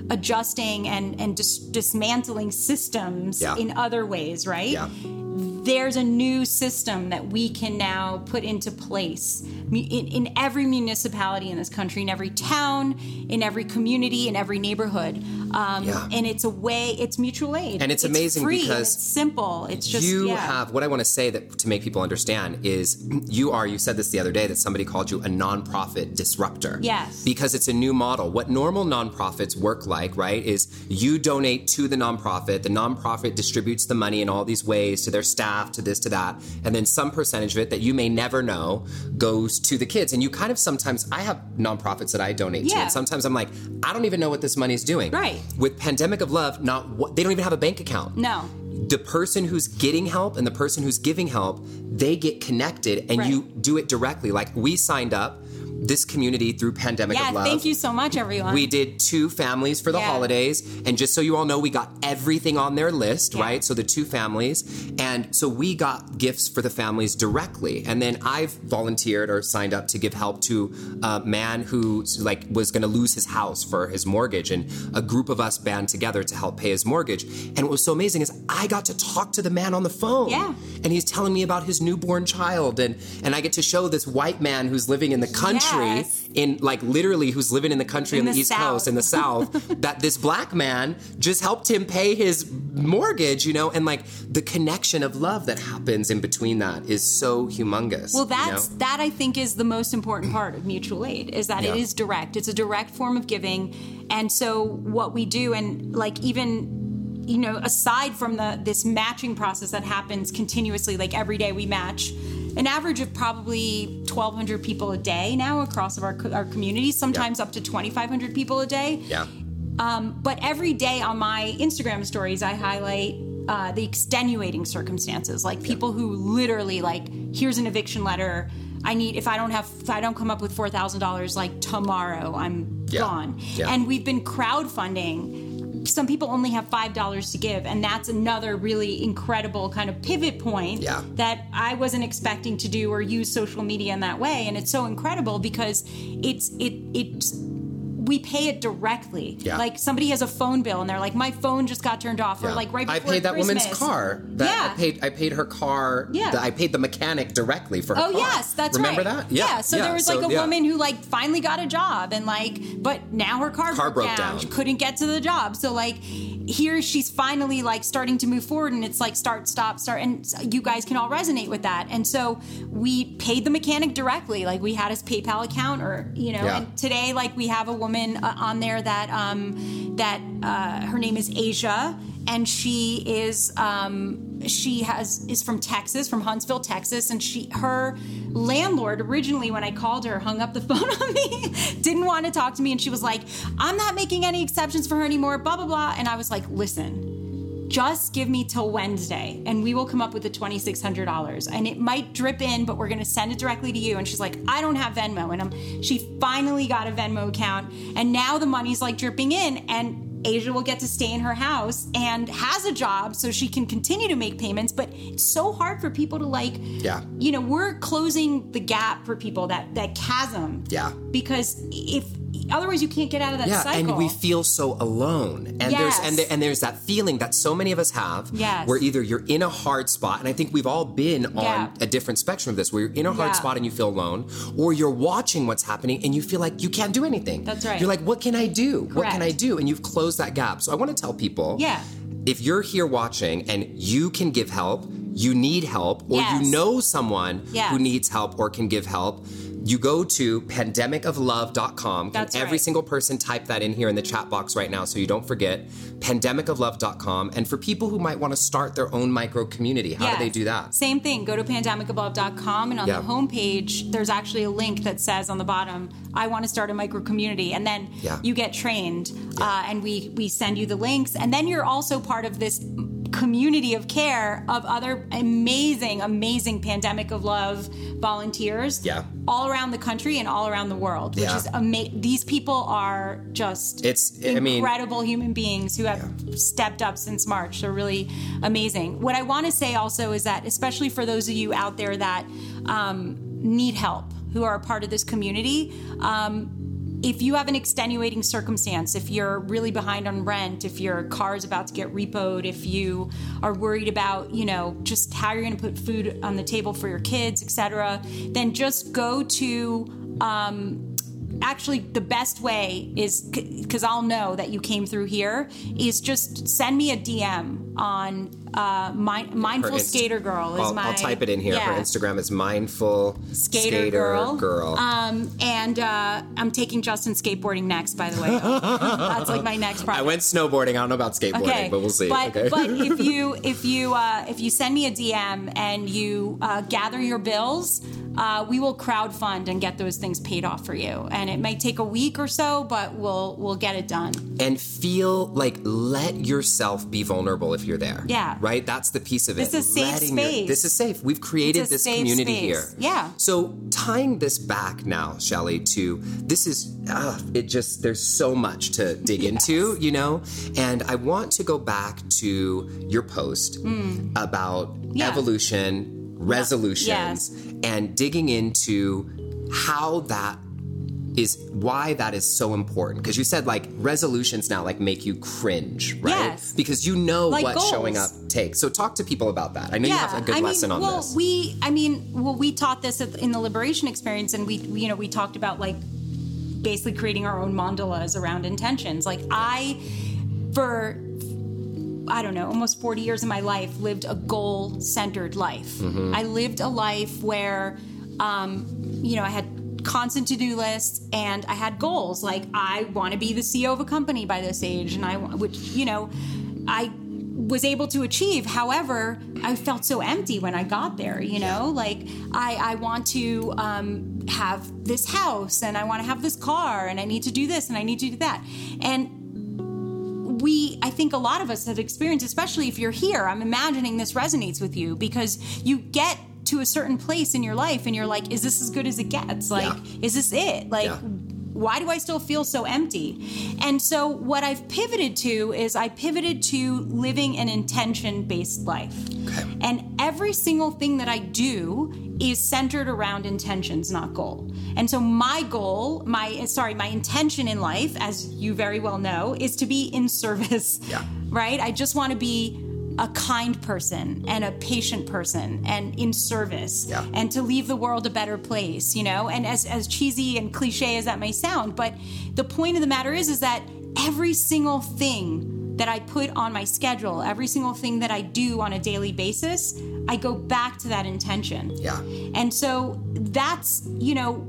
readjusting and and dis- dismantling systems Yeah. in other ways, right? Yeah. there's a new system that we can now put into place in, in every municipality in this country, in every town, in every community, in every neighborhood. Um, Yeah. And it's a way, it's mutual aid. And it's amazing free because it's simple. It's just, you yeah. have what I want to say that to make people understand is you are you said this the other day that somebody called you a nonprofit disruptor. Yes. Because it's a new model. What normal nonprofits work like, right, is you donate to the nonprofit, the nonprofit distributes the money in all these ways to their staff, to this, to that, and then some percentage of it that you may never know goes to the kids. And you kind of sometimes I have nonprofits that I donate to, and sometimes I'm like, I don't even know what this money is doing. Right. With Pandemic of Love, not what they don't even have a bank account No. the person who's getting help and the person who's giving help, they get connected and Right. you do it directly. Like we signed up this community through Pandemic Yeah, of Love. thank you so much, everyone. We did two families for the Yeah. holidays. And just so you all know, we got everything on their list, Yeah. right? So the two families. And so we got gifts for the families directly. And then I've volunteered or signed up to give help to a man who like was going to lose his house for his mortgage. And a group of us band together to help pay his mortgage. And what was so amazing is I got to talk to the man on the phone. Yeah. And he's telling me about his newborn child. And, and I get to show this white man who's living in the country Yes. in like literally who's living in the country In on the, the East South. Coast in the South that this black man just helped him pay his mortgage, you know, and like the connection of love that happens in between that is so humongous. Well, you that's know? that I think is the most important part of mutual aid is that it Yeah. is direct. It's a direct form of giving, and so what we do, and like even you know, aside from the this matching process that happens continuously, like every day we match. An average of probably 1,200 people a day now across of our, co- our communities, sometimes up to 2,500 people a day. yeah. But every day on my Instagram stories, I highlight uh, the extenuating circumstances, like people who literally like, here's an eviction letter. I need if I don't have if I don't come up with four thousand dollars like tomorrow, I'm Yeah. gone. Yeah. And we've been crowdfunding some people only have five dollars to give, and that's another really incredible kind of pivot point Yeah. that I wasn't expecting to do or use social media in that way. And it's so incredible because it's it it's we pay it directly. Yeah. Like somebody has a phone bill and they're like, my phone just got turned off, or like right before I paid that woman's car. That Yeah. I paid I paid her car. Yeah. that I paid the mechanic directly for her Oh car. yes, that's Remember right. Remember that? Yeah. so there was like so, a yeah. woman who like finally got a job and like, but now her car, Car broke down. down. She couldn't get to the job. So like, here she's finally like starting to move forward, and it's like start, stop, start, and you guys can all resonate with that. And so we paid the mechanic directly. Like we had his PayPal account, or you know, Yeah. and today like we have a woman uh, on there that um that uh, her name is Asia. And she is, um, she has is from Texas, from Huntsville, Texas, and she her landlord originally when I called her hung up the phone on me, didn't want to talk to me, and she was like, "I'm not making any exceptions for her anymore," blah blah blah, and I was like, "Listen, just give me till Wednesday and we will come up with the $2,600. And it might drip in, but we're going to send it directly to you. And she's like, I don't have Venmo. And I'm, she finally got a Venmo account. And now the money's like dripping in. And Asia will get to stay in her house and has a job so she can continue to make payments. But it's so hard for people to like, Yeah. you know, we're closing the gap for people, that, that chasm. Yeah. Because if, otherwise you can't get out of that Yeah, cycle. and we feel so alone. And there's and, Yes. there, and there's that feeling that so many of us have Yes. where either you're in a hard spot, and I think we've all been on Yeah. a different spectrum of this, where you're in a hard Yeah. spot and you feel alone, or you're watching what's happening and you feel like you can't do anything. That's right. You're like, what can I do? What can I do? And you've closed that gap. So I want to tell people Yeah. if you're here watching and you can give help, you need help, or Yes. you know someone Yes. who needs help or can give help, you go to pandemicoflove.com. Can That's every right. single person type that in here in the chat box right now so you don't forget pandemicoflove.com. And for people who might want to start their own micro community, how do they do that? Same thing. Go to pandemicoflove.com and on Yeah. the homepage, there's actually a link that says on the bottom, I want to start a micro community. And then Yeah. you get trained uh, and we, we send you the links. And then you're also part of this community of care of other amazing, amazing Pandemic of Love volunteers Yeah. all around the country and all around the world, which Yeah. is amazing. These people are just It's- I mean- incredible human beings who have stepped up since March. They're really amazing. What I want to say also is that, especially for those of you out there that um, need help, who are a part of this community, um, if you have an extenuating circumstance, if you're really behind on rent, if your car is about to get repoed, if you are worried about, you know, just how you're going to put food on the table for your kids, etc., then just go to um, actually the best way is because I'll know that you came through here is just send me a DM on uh, mindful inst- skater girl is I'll, my I'll type it in here. Her. Instagram is mindful Skater, girl. girl. Um, and uh, I'm taking Justin skateboarding next, by the way. That's like my next project. I went snowboarding. I don't know about skateboarding, Okay, but we'll see. But, okay. but if you if you uh, if you send me a DM and you uh, gather your bills, uh, we will crowdfund and get those things paid off for you. And it might take a week or so, but we'll we'll get it done. and feel like let yourself be vulnerable if you're there. Yeah. Right? That's the piece of it. This is safe Letting your- space. this is safe. We've created this community space. here. Yeah. So tying this back now, Shelly, to this is uh, it just there's so much to dig into, you know? And I want to go back to your post about Hmm. Yeah. evolution, resolutions, and digging into how that is why that is so important because you said like resolutions now like make you cringe right Yes. because you know Like what goals. showing up takes so talk to people about that i know you have a good I lesson mean, on well, this Well, we, I mean, well, we taught this in the liberation experience, and we, we, you know, we talked about like basically creating our own mandalas around intentions. Like I, for I don't know, almost 40 years of my life, lived a goal centered life. Mm-hmm. I lived a life where, um, you know, I had constant to do lists and I had goals. Like, I want to be the CEO of a company by this age, and I, wa- which, you know, I was able to achieve. However, I felt so empty when I got there, you know, like I, I want to um, have this house and I want to have this car and I need to do this and I need to do that. And we i think a lot of us have experienced especially if you're here i'm imagining this resonates with you because you get to a certain place in your life and you're like is this as good as it gets like Yeah. is this it like Yeah. why do I still feel so empty? And so what I've pivoted to is I pivoted to living an intention based life. Okay. And every single thing that I do is centered around intentions, not goal. And so my goal, my sorry, my intention in life, as you very well know, is to be in service. Yeah. Right? I just want to be a kind person and a patient person and in service Yeah. and to leave the world a better place, you know? And as as cheesy and cliche as that may sound, but the point of the matter is is that every single thing that I put on my schedule, every single thing that I do on a daily basis, I go back to that intention. Yeah. And so that's, you know,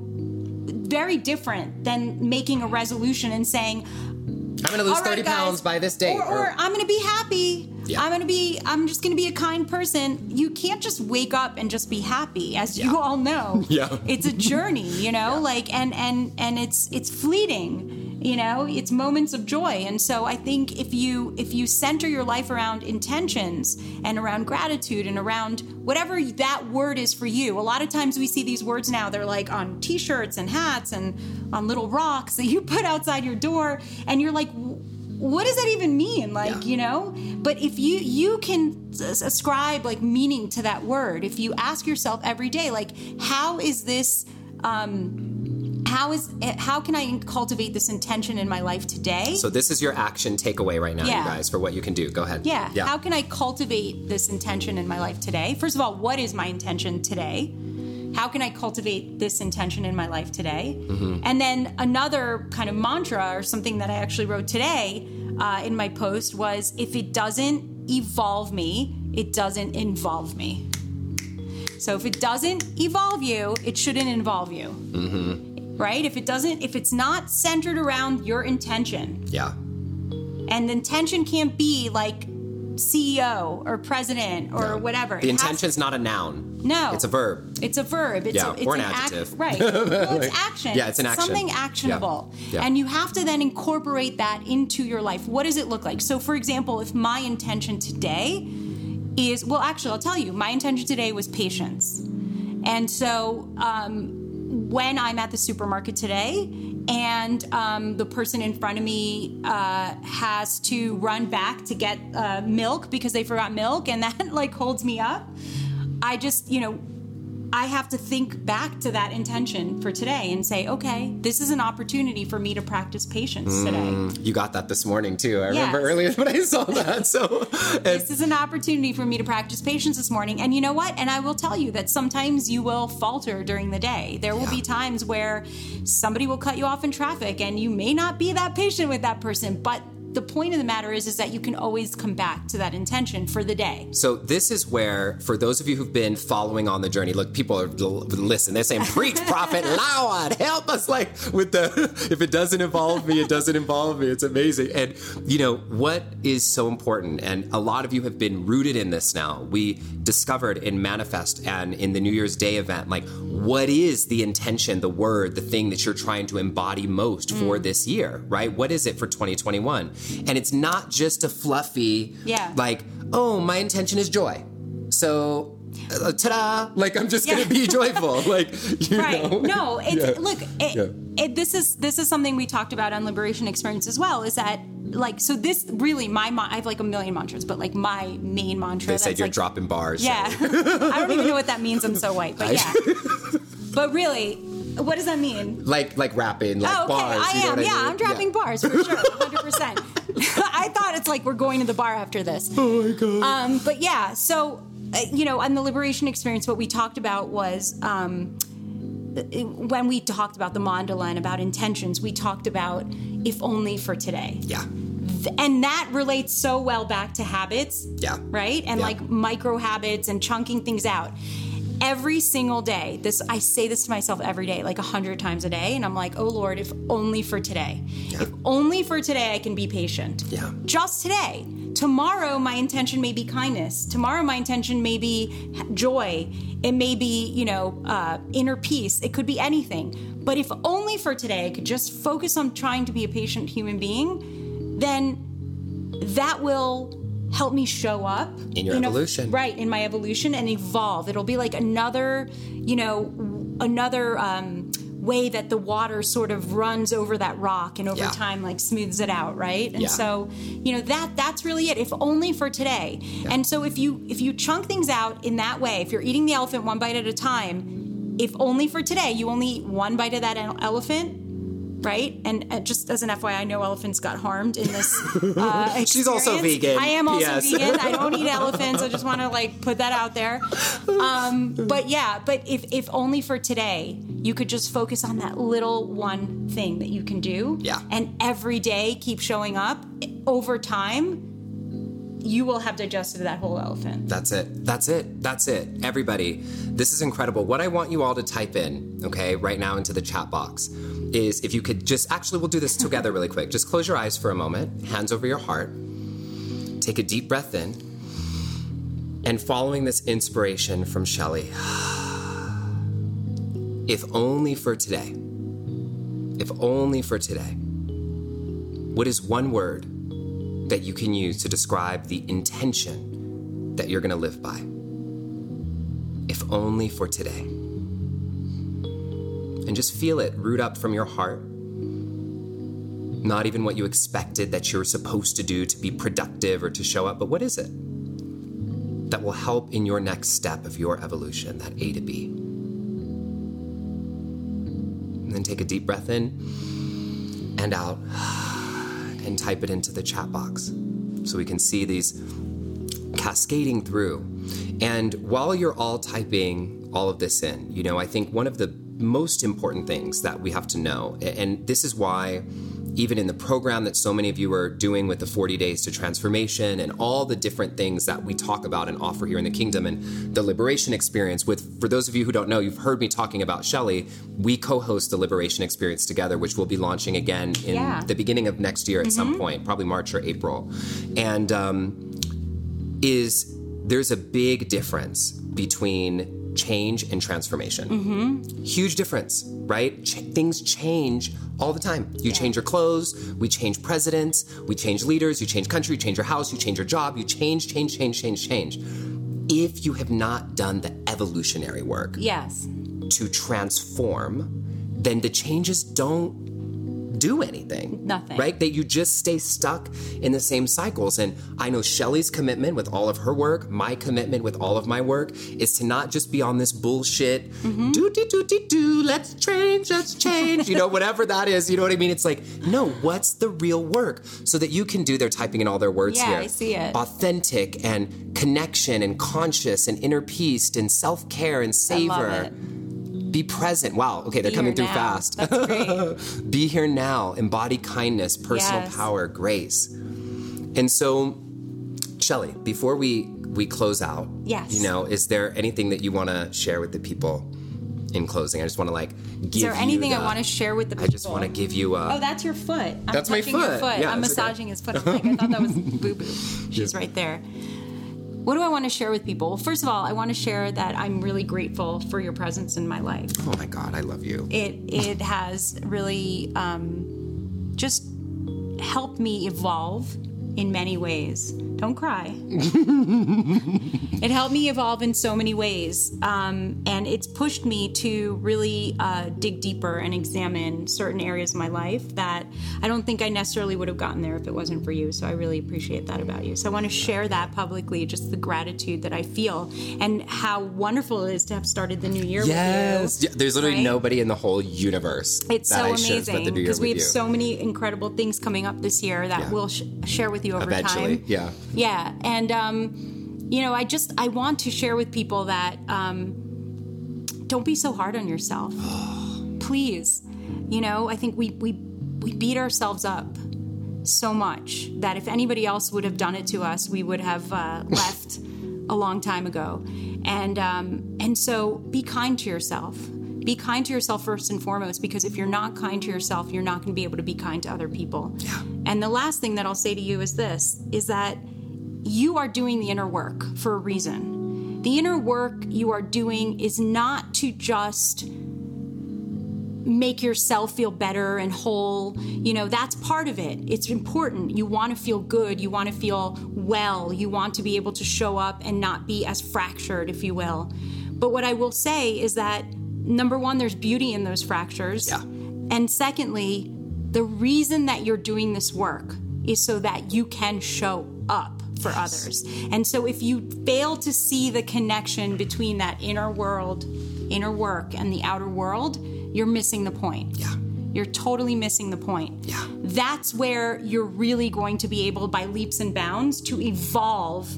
very different than making a resolution and saying, I'm going to lose "All right, 30 guys," pounds by this date. Or, or I'm going to be happy. Yeah. I'm going to be, I'm just going to be a kind person. You can't just wake up and just be happy, as Yeah. you all know. Yeah. It's a journey, you know, like, and, and, and it's, it's fleeting, you know, it's moments of joy. And so I think if you, if you center your life around intentions and around gratitude and around whatever that word is for you, a lot of times we see these words now, they're like on t-shirts and hats and on little rocks that you put outside your door. And you're like, what does that even mean like Yeah. you know but if you you can ascribe like meaning to that word if you ask yourself every day like how is this um how is how can i cultivate this intention in my life today so this is your action takeaway right now, Yeah. you guys, for what you can do. Go ahead. yeah. Yeah. How can I cultivate this intention in my life today? First of all, what is my intention today? How can I cultivate this intention in my life today? Mm-hmm. And then another kind of mantra or something that I actually wrote today uh, in my post was if it doesn't evolve me, it doesn't involve me. So if it doesn't evolve you, it shouldn't involve you. Mm-hmm. Right? If it doesn't, if it's not centered around your intention, yeah. and the intention can't be like CEO or president or whatever. The intention is not a noun. no, It's a verb. It's a verb. It's Yeah, a, it's or an ac- adjective. right? Well, it's action. Yeah, it's an action. Something Yeah. actionable, Yeah. and you have to then incorporate that into your life. What does it look like? So, for example, if my intention today is well, actually, I'll tell you, my intention today was patience, and so. Um, when I'm at the supermarket today and um, the person in front of me uh, has to run back to get uh, milk because they forgot milk and that like holds me up, I just, you know, I have to think back to that intention for today and say, okay, this is an opportunity for me to practice patience hmm, today. You got that this morning too. I remember earlier when I saw that. So, This is an opportunity for me to practice patience this morning. And you know what? And I will tell you that sometimes you will falter during the day. There will Yeah. be times where somebody will cut you off in traffic and you may not be that patient with that person. But the point of the matter is, is that you can always come back to that intention for the day. So this is where, for those of you who've been following on the journey, look, people are listen. They're saying, "Preach, prophet, Lord, help us!" Like with the, if it doesn't involve me, it doesn't involve me. It's amazing. And you know what is so important, and a lot of you have been rooted in this now. We discovered in Manifest and in the New Year's Day event, like what is the intention, the word, the thing that you're trying to embody most Mm. for this year, right? What is it for 2021? And it's not just a fluffy, Yeah. like, oh, my intention is joy. So, uh, ta-da! Like, I'm just Yeah. gonna be joyful. Like, you right know. no it's Yeah. look it, it, this is this is something we talked about on liberation experience as well is that like so this really my i have like a million mantras but like my main mantra They said you're like, dropping bars. yeah i don't even know what that means i'm so white but yeah but really what does that mean Like, like rapping, like oh, okay. bars. I you know am. what yeah, I mean? I'm dropping bars for sure, 100. percent I thought it's like we're going to the bar after this. Oh my god. Um, but yeah, so uh, you know, on the liberation experience, what we talked about was um, when we talked about the mandala and about intentions, we talked about if only for today, yeah. and that relates so well back to habits, Yeah. right, and Yeah. like micro habits and chunking things out. Every single day, this I say this to myself every day, like a hundred times a day, and I'm like, "Oh Lord, if only for today, if only for today, I can be patient." Yeah. just today. Tomorrow, my intention may be kindness. Tomorrow, my intention may be joy. It may be, you know, uh, inner peace. It could be anything. But if only for today I could just focus on trying to be a patient human being, then that will help me show up In your evolution. right? In my evolution and evolve. It'll be like another, you know, another um, way that the water sort of runs over that rock and over Yeah. time like smooths it out, right? And Yeah. so, you know, that that's really it. If only for today. And so if you if you chunk things out in that way, if you're eating the elephant one bite at a time, if only for today, you only eat one bite of that elephant, right? And uh, just as an FYI, I know elephants got harmed in this. Uh, She's also vegan. I am also Yes. vegan. I don't eat elephants. I just want to like put that out there. Um, but yeah, but if if only for today, you could just focus on that little one thing that you can do. Yeah. And every day keep showing up. Over time, you will have digested that whole elephant. That's it. That's it. That's it. Everybody, this is incredible. What I want you all to type in, okay, right now into the chat box is if you could just actually, we'll do this together really quick. Just close your eyes for a moment, hands over your heart, take a deep breath in, and following this inspiration from Shelly, if only for today, if only for today, what is one word that you can use to describe the intention that you're going to live by. If only for today. And just feel it root up from your heart. Not even what you expected that you're supposed to do to be productive or to show up, but what is it that will help in your next step of your evolution, that A to B? And then take a deep breath in and out and type it into the chat box so we can see these cascading through. And while you're all typing all of this in, you know, I think one of the most important things that we have to know, and this is why even in the program that so many of you are doing with the 40 days to transformation and all the different things that we talk about and offer here in the kingdom and the liberation experience with for those of you who don't know you've heard me talking about Shelley we co-host the liberation experience together which we'll be launching again in Yeah. the beginning of next year at some point probably March or April. And um, is there's a big difference between change and transformation. Mm-hmm. Huge difference, right? Ch- things change all the time. You change your clothes, we change presidents, we change leaders, you change country, you change your house, you change your job, you change, change, change, change, change. If you have not done the evolutionary work Yes. to transform, then the changes don't do anything. Nothing. Right? That you just stay stuck in the same cycles. And I know Shelly's commitment with all of her work, my commitment with all of my work, is to not just be on this bullshit, Mm-hmm. do do do do do, let's change, let's change, you know, whatever that is, you know what I mean? It's like, no, what's the real work? So that you can do, they're typing in all their words Yeah, here. I see it. Authentic and connection and conscious and inner peace and self care and savor. Be present. Wow. Okay, they're Be coming through now. fast. That's great. Be here now. Embody kindness, personal Yes. power, grace. And so, Shelly, before we we close out, Yes. you know, is there anything that you want to share with the people in closing? I just want to like give. Is there anything I want to share with the people? I just want to give you a. Oh, that's your foot. I'm That's my touching your foot. foot. Yeah, I'm it's okay. massaging his foot. I'm like, I thought that was Boo Boo. She's right there. What do I want to share with people? Well, first of all, I want to share that I'm really grateful for your presence in my life. oh my God, I love you. It it has really um, just helped me evolve in many ways. Don't cry. it helped me evolve in so many ways, um, and it's pushed me to really uh, dig deeper and examine certain areas of my life that I don't think I necessarily would have gotten there if it wasn't for you. So I really appreciate that about you. So I want to share that publicly, just the gratitude that I feel and how wonderful it is to have started the new year Yes. with you. Yeah, There's literally right? nobody in the whole universe. It's so I should have spent amazing the new year because we have you. so many incredible things coming up this year that Yeah. we'll sh- share with you over Eventually, time. yeah. Yeah, and um, you know, I just I want to share with people that um, don't be so hard on yourself, please. You know, I think we we we beat ourselves up so much that if anybody else would have done it to us, we would have uh, left a long time ago. And um, and so be kind to yourself. Be kind to yourself first and foremost, because if you're not kind to yourself, you're not going to be able to be kind to other people. Yeah. And the last thing that I'll say to you is this: is that you are doing the inner work for a reason. The inner work you are doing is not to just make yourself feel better and whole. You know, that's part of it. It's important. You want to feel good. You want to feel well. You want to be able to show up and not be as fractured, if you will. But what I will say is that number one, there's beauty in those fractures. Yeah. And secondly, the reason that you're doing this work is so that you can show up for others. And so if you fail to see the connection between that inner world, inner work, and the outer world, you're missing the point. Yeah. You're totally missing the point. Yeah. That's where you're really going to be able, by leaps and bounds, to evolve.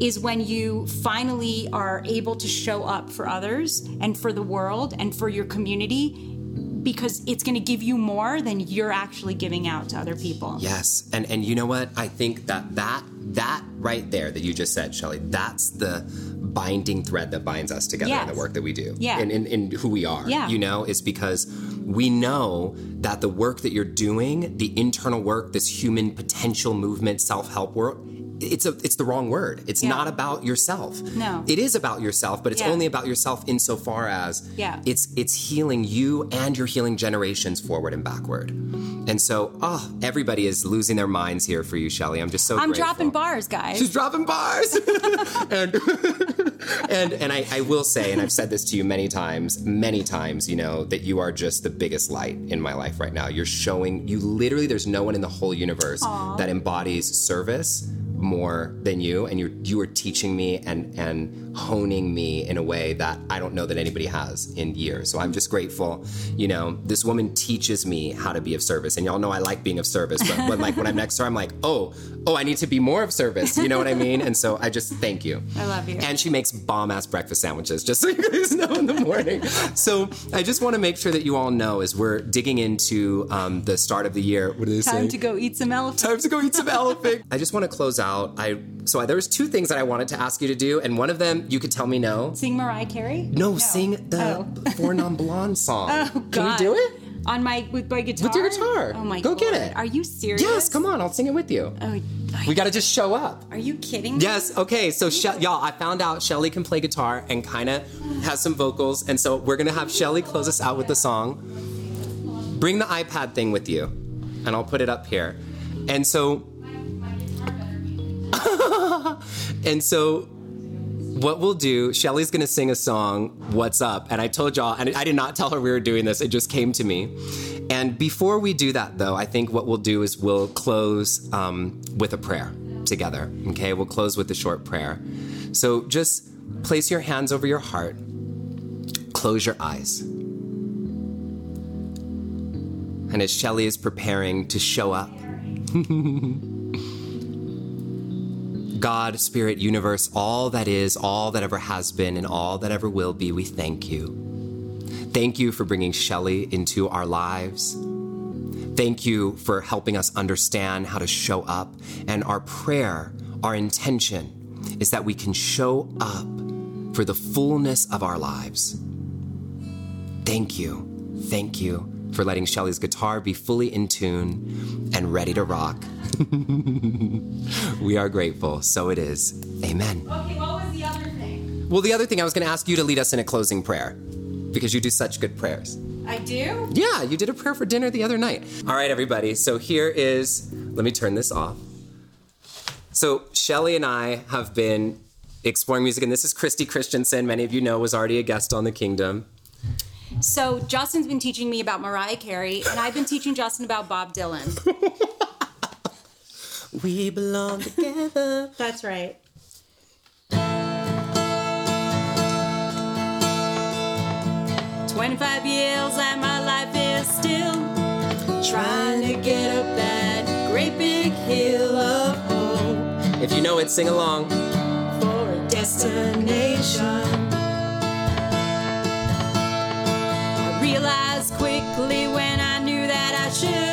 Is when you finally are able to show up for others and for the world and for your community because it's going to give you more than you're actually giving out to other people. Yes, and and you know what? I think that that that right there that you just said, Shelly, that's the binding thread that binds us together in the work that we do. Yeah. in, in, who we are. Yeah. you know, is because we know that the work that you're doing, the internal work, this human potential movement, self help work. It's a it's the wrong word. It's Yeah. not about yourself. No. It is about yourself, but it's Yeah. only about yourself insofar as Yeah. it's it's healing you and you're healing generations forward and backward. And so, oh, everybody is losing their minds here for you, Shelly. I'm just so I'm grateful. dropping bars, guys. She's dropping bars. and and and I, I will say, and I've said this to you many times, many times, you know, that you are just the biggest light in my life right now. You're showing you literally there's no one in the whole universe that embodies service more than you and you're you are teaching me and and honing me in a way that I don't know that anybody has in years. So I'm just grateful. You know, this woman teaches me how to be of service. And y'all know I like being of service, but when like when I'm next to her, I'm like, oh, oh, I need to be more of service. You know what I mean? And so I just thank you. I love you. And she makes bomb ass breakfast sandwiches, just so you guys know in the morning. so I just want to make sure that you all know as we're digging into um, the start of the year. What do they say? Time to go eat some elephant. Time to go eat some elephant. I just want to close out. I so I, there was two things that I wanted to ask you to do, and one of them you could tell me no. Sing Mariah Carey? No, sing the Oh. Four Non Blondes song. Oh, God. Can you do it? On my with my guitar. With your guitar. Oh my god. Go get it. Are you serious? Yes, come on, I'll sing it with you. Oh, We got to just show up. are you kidding me? Yes. Okay. So, she- y'all, I found out Shelly can play guitar and kind of has some vocals, and so we're gonna have Shelly close us out with the song. Bring the iPad thing with you, and I'll put it up here. And so, and so, what we'll do, Shelly's gonna sing a song, What's Up? And I told y'all, and I did not tell her we were doing this, it just came to me. And before we do that, though, I think what we'll do is we'll close um, with a prayer together. Okay, we'll close with a short prayer. So just place your hands over your heart, close your eyes. And as Shelly is preparing to show up, God, Spirit, Universe, all that is, all that ever has been, and all that ever will be, we thank you. Thank you for bringing Shelly into our lives. Thank you for helping us understand how to show up. And our prayer, our intention, is that we can show up for the fullness of our lives. Thank you. Thank you for letting Shelly's guitar be fully in tune and ready to rock. we are grateful. So it is. Amen. Okay, what was the other thing? Well, the other thing I was going to ask you to lead us in a closing prayer because you do such good prayers. I do? Yeah, you did a prayer for dinner the other night. All right, everybody. So here is, let me turn this off. So Shelly and I have been exploring music, and this is Christy Christensen. Many of you know was already a guest on The Kingdom. So Justin's been teaching me about Mariah Carey, and I've been teaching Justin about Bob Dylan. We belong together. That's right. Twenty-five years and my life is still trying to get up that great big hill of hope if you know it, sing along. for a destination. Realized quickly when I knew that I should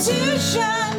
institution.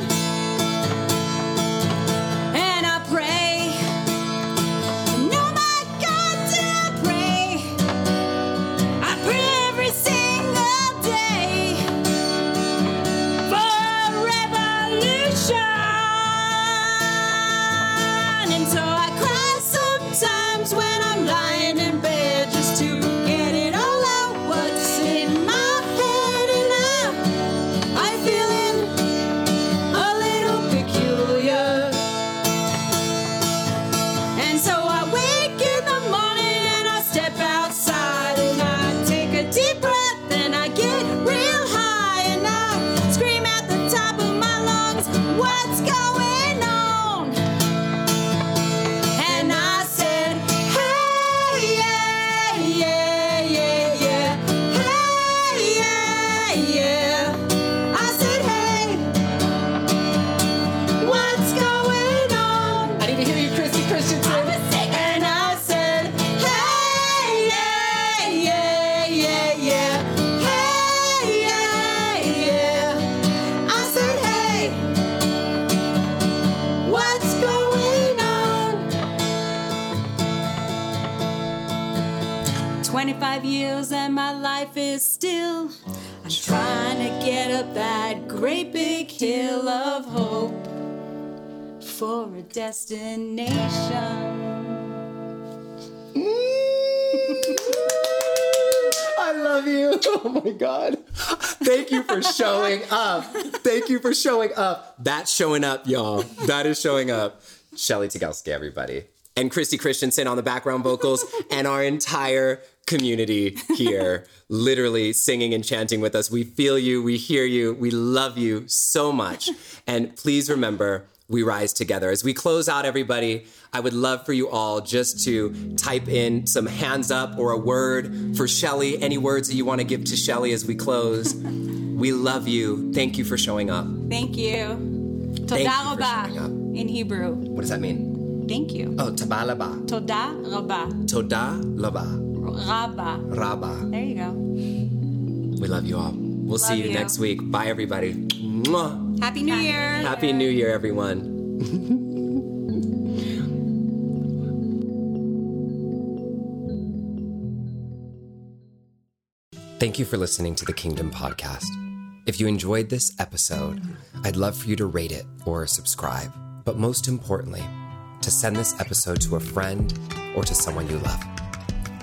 Destination. Mm. I love you. Oh my God. Thank you for showing up. Thank you for showing up. That's showing up, y'all. That is showing up. Shelly Tygielski, everybody. And Christy Christensen on the background vocals, and our entire community here, literally singing and chanting with us. We feel you, we hear you, we love you so much. And please remember, we rise together. As we close out, everybody, I would love for you all just to type in some hands up or a word for Shelly. Any words that you want to give to Shelly as we close. We love you. Thank you for showing up. Thank you. Toda for showing up. rabah in Hebrew. What does that mean? Thank you. Oh, tabalaba. Toda rabah. Toda laba. Rabah. Raba. There you go. We love you all. We'll see you, you. next week. Bye, everybody. Mwah. Happy New Year. Happy New Year, everyone. Thank you for listening to the Kingdom Podcast. If you enjoyed this episode, I'd love for you to rate it or subscribe. But most importantly, to send this episode to a friend or to someone you love.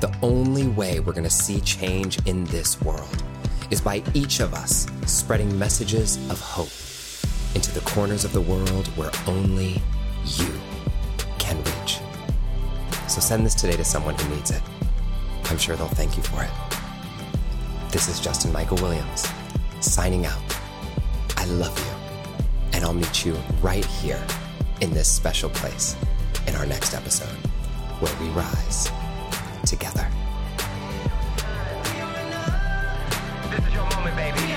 The only way we're going to see change in this world is by each of us spreading messages of hope into the corners of the world where only you can reach. So send this today to someone who needs it. I'm sure they'll thank you for it. This is Justin Michael Williams, signing out. I love you, and I'll meet you right here in this special place in our next episode where we rise together. This is your moment, baby.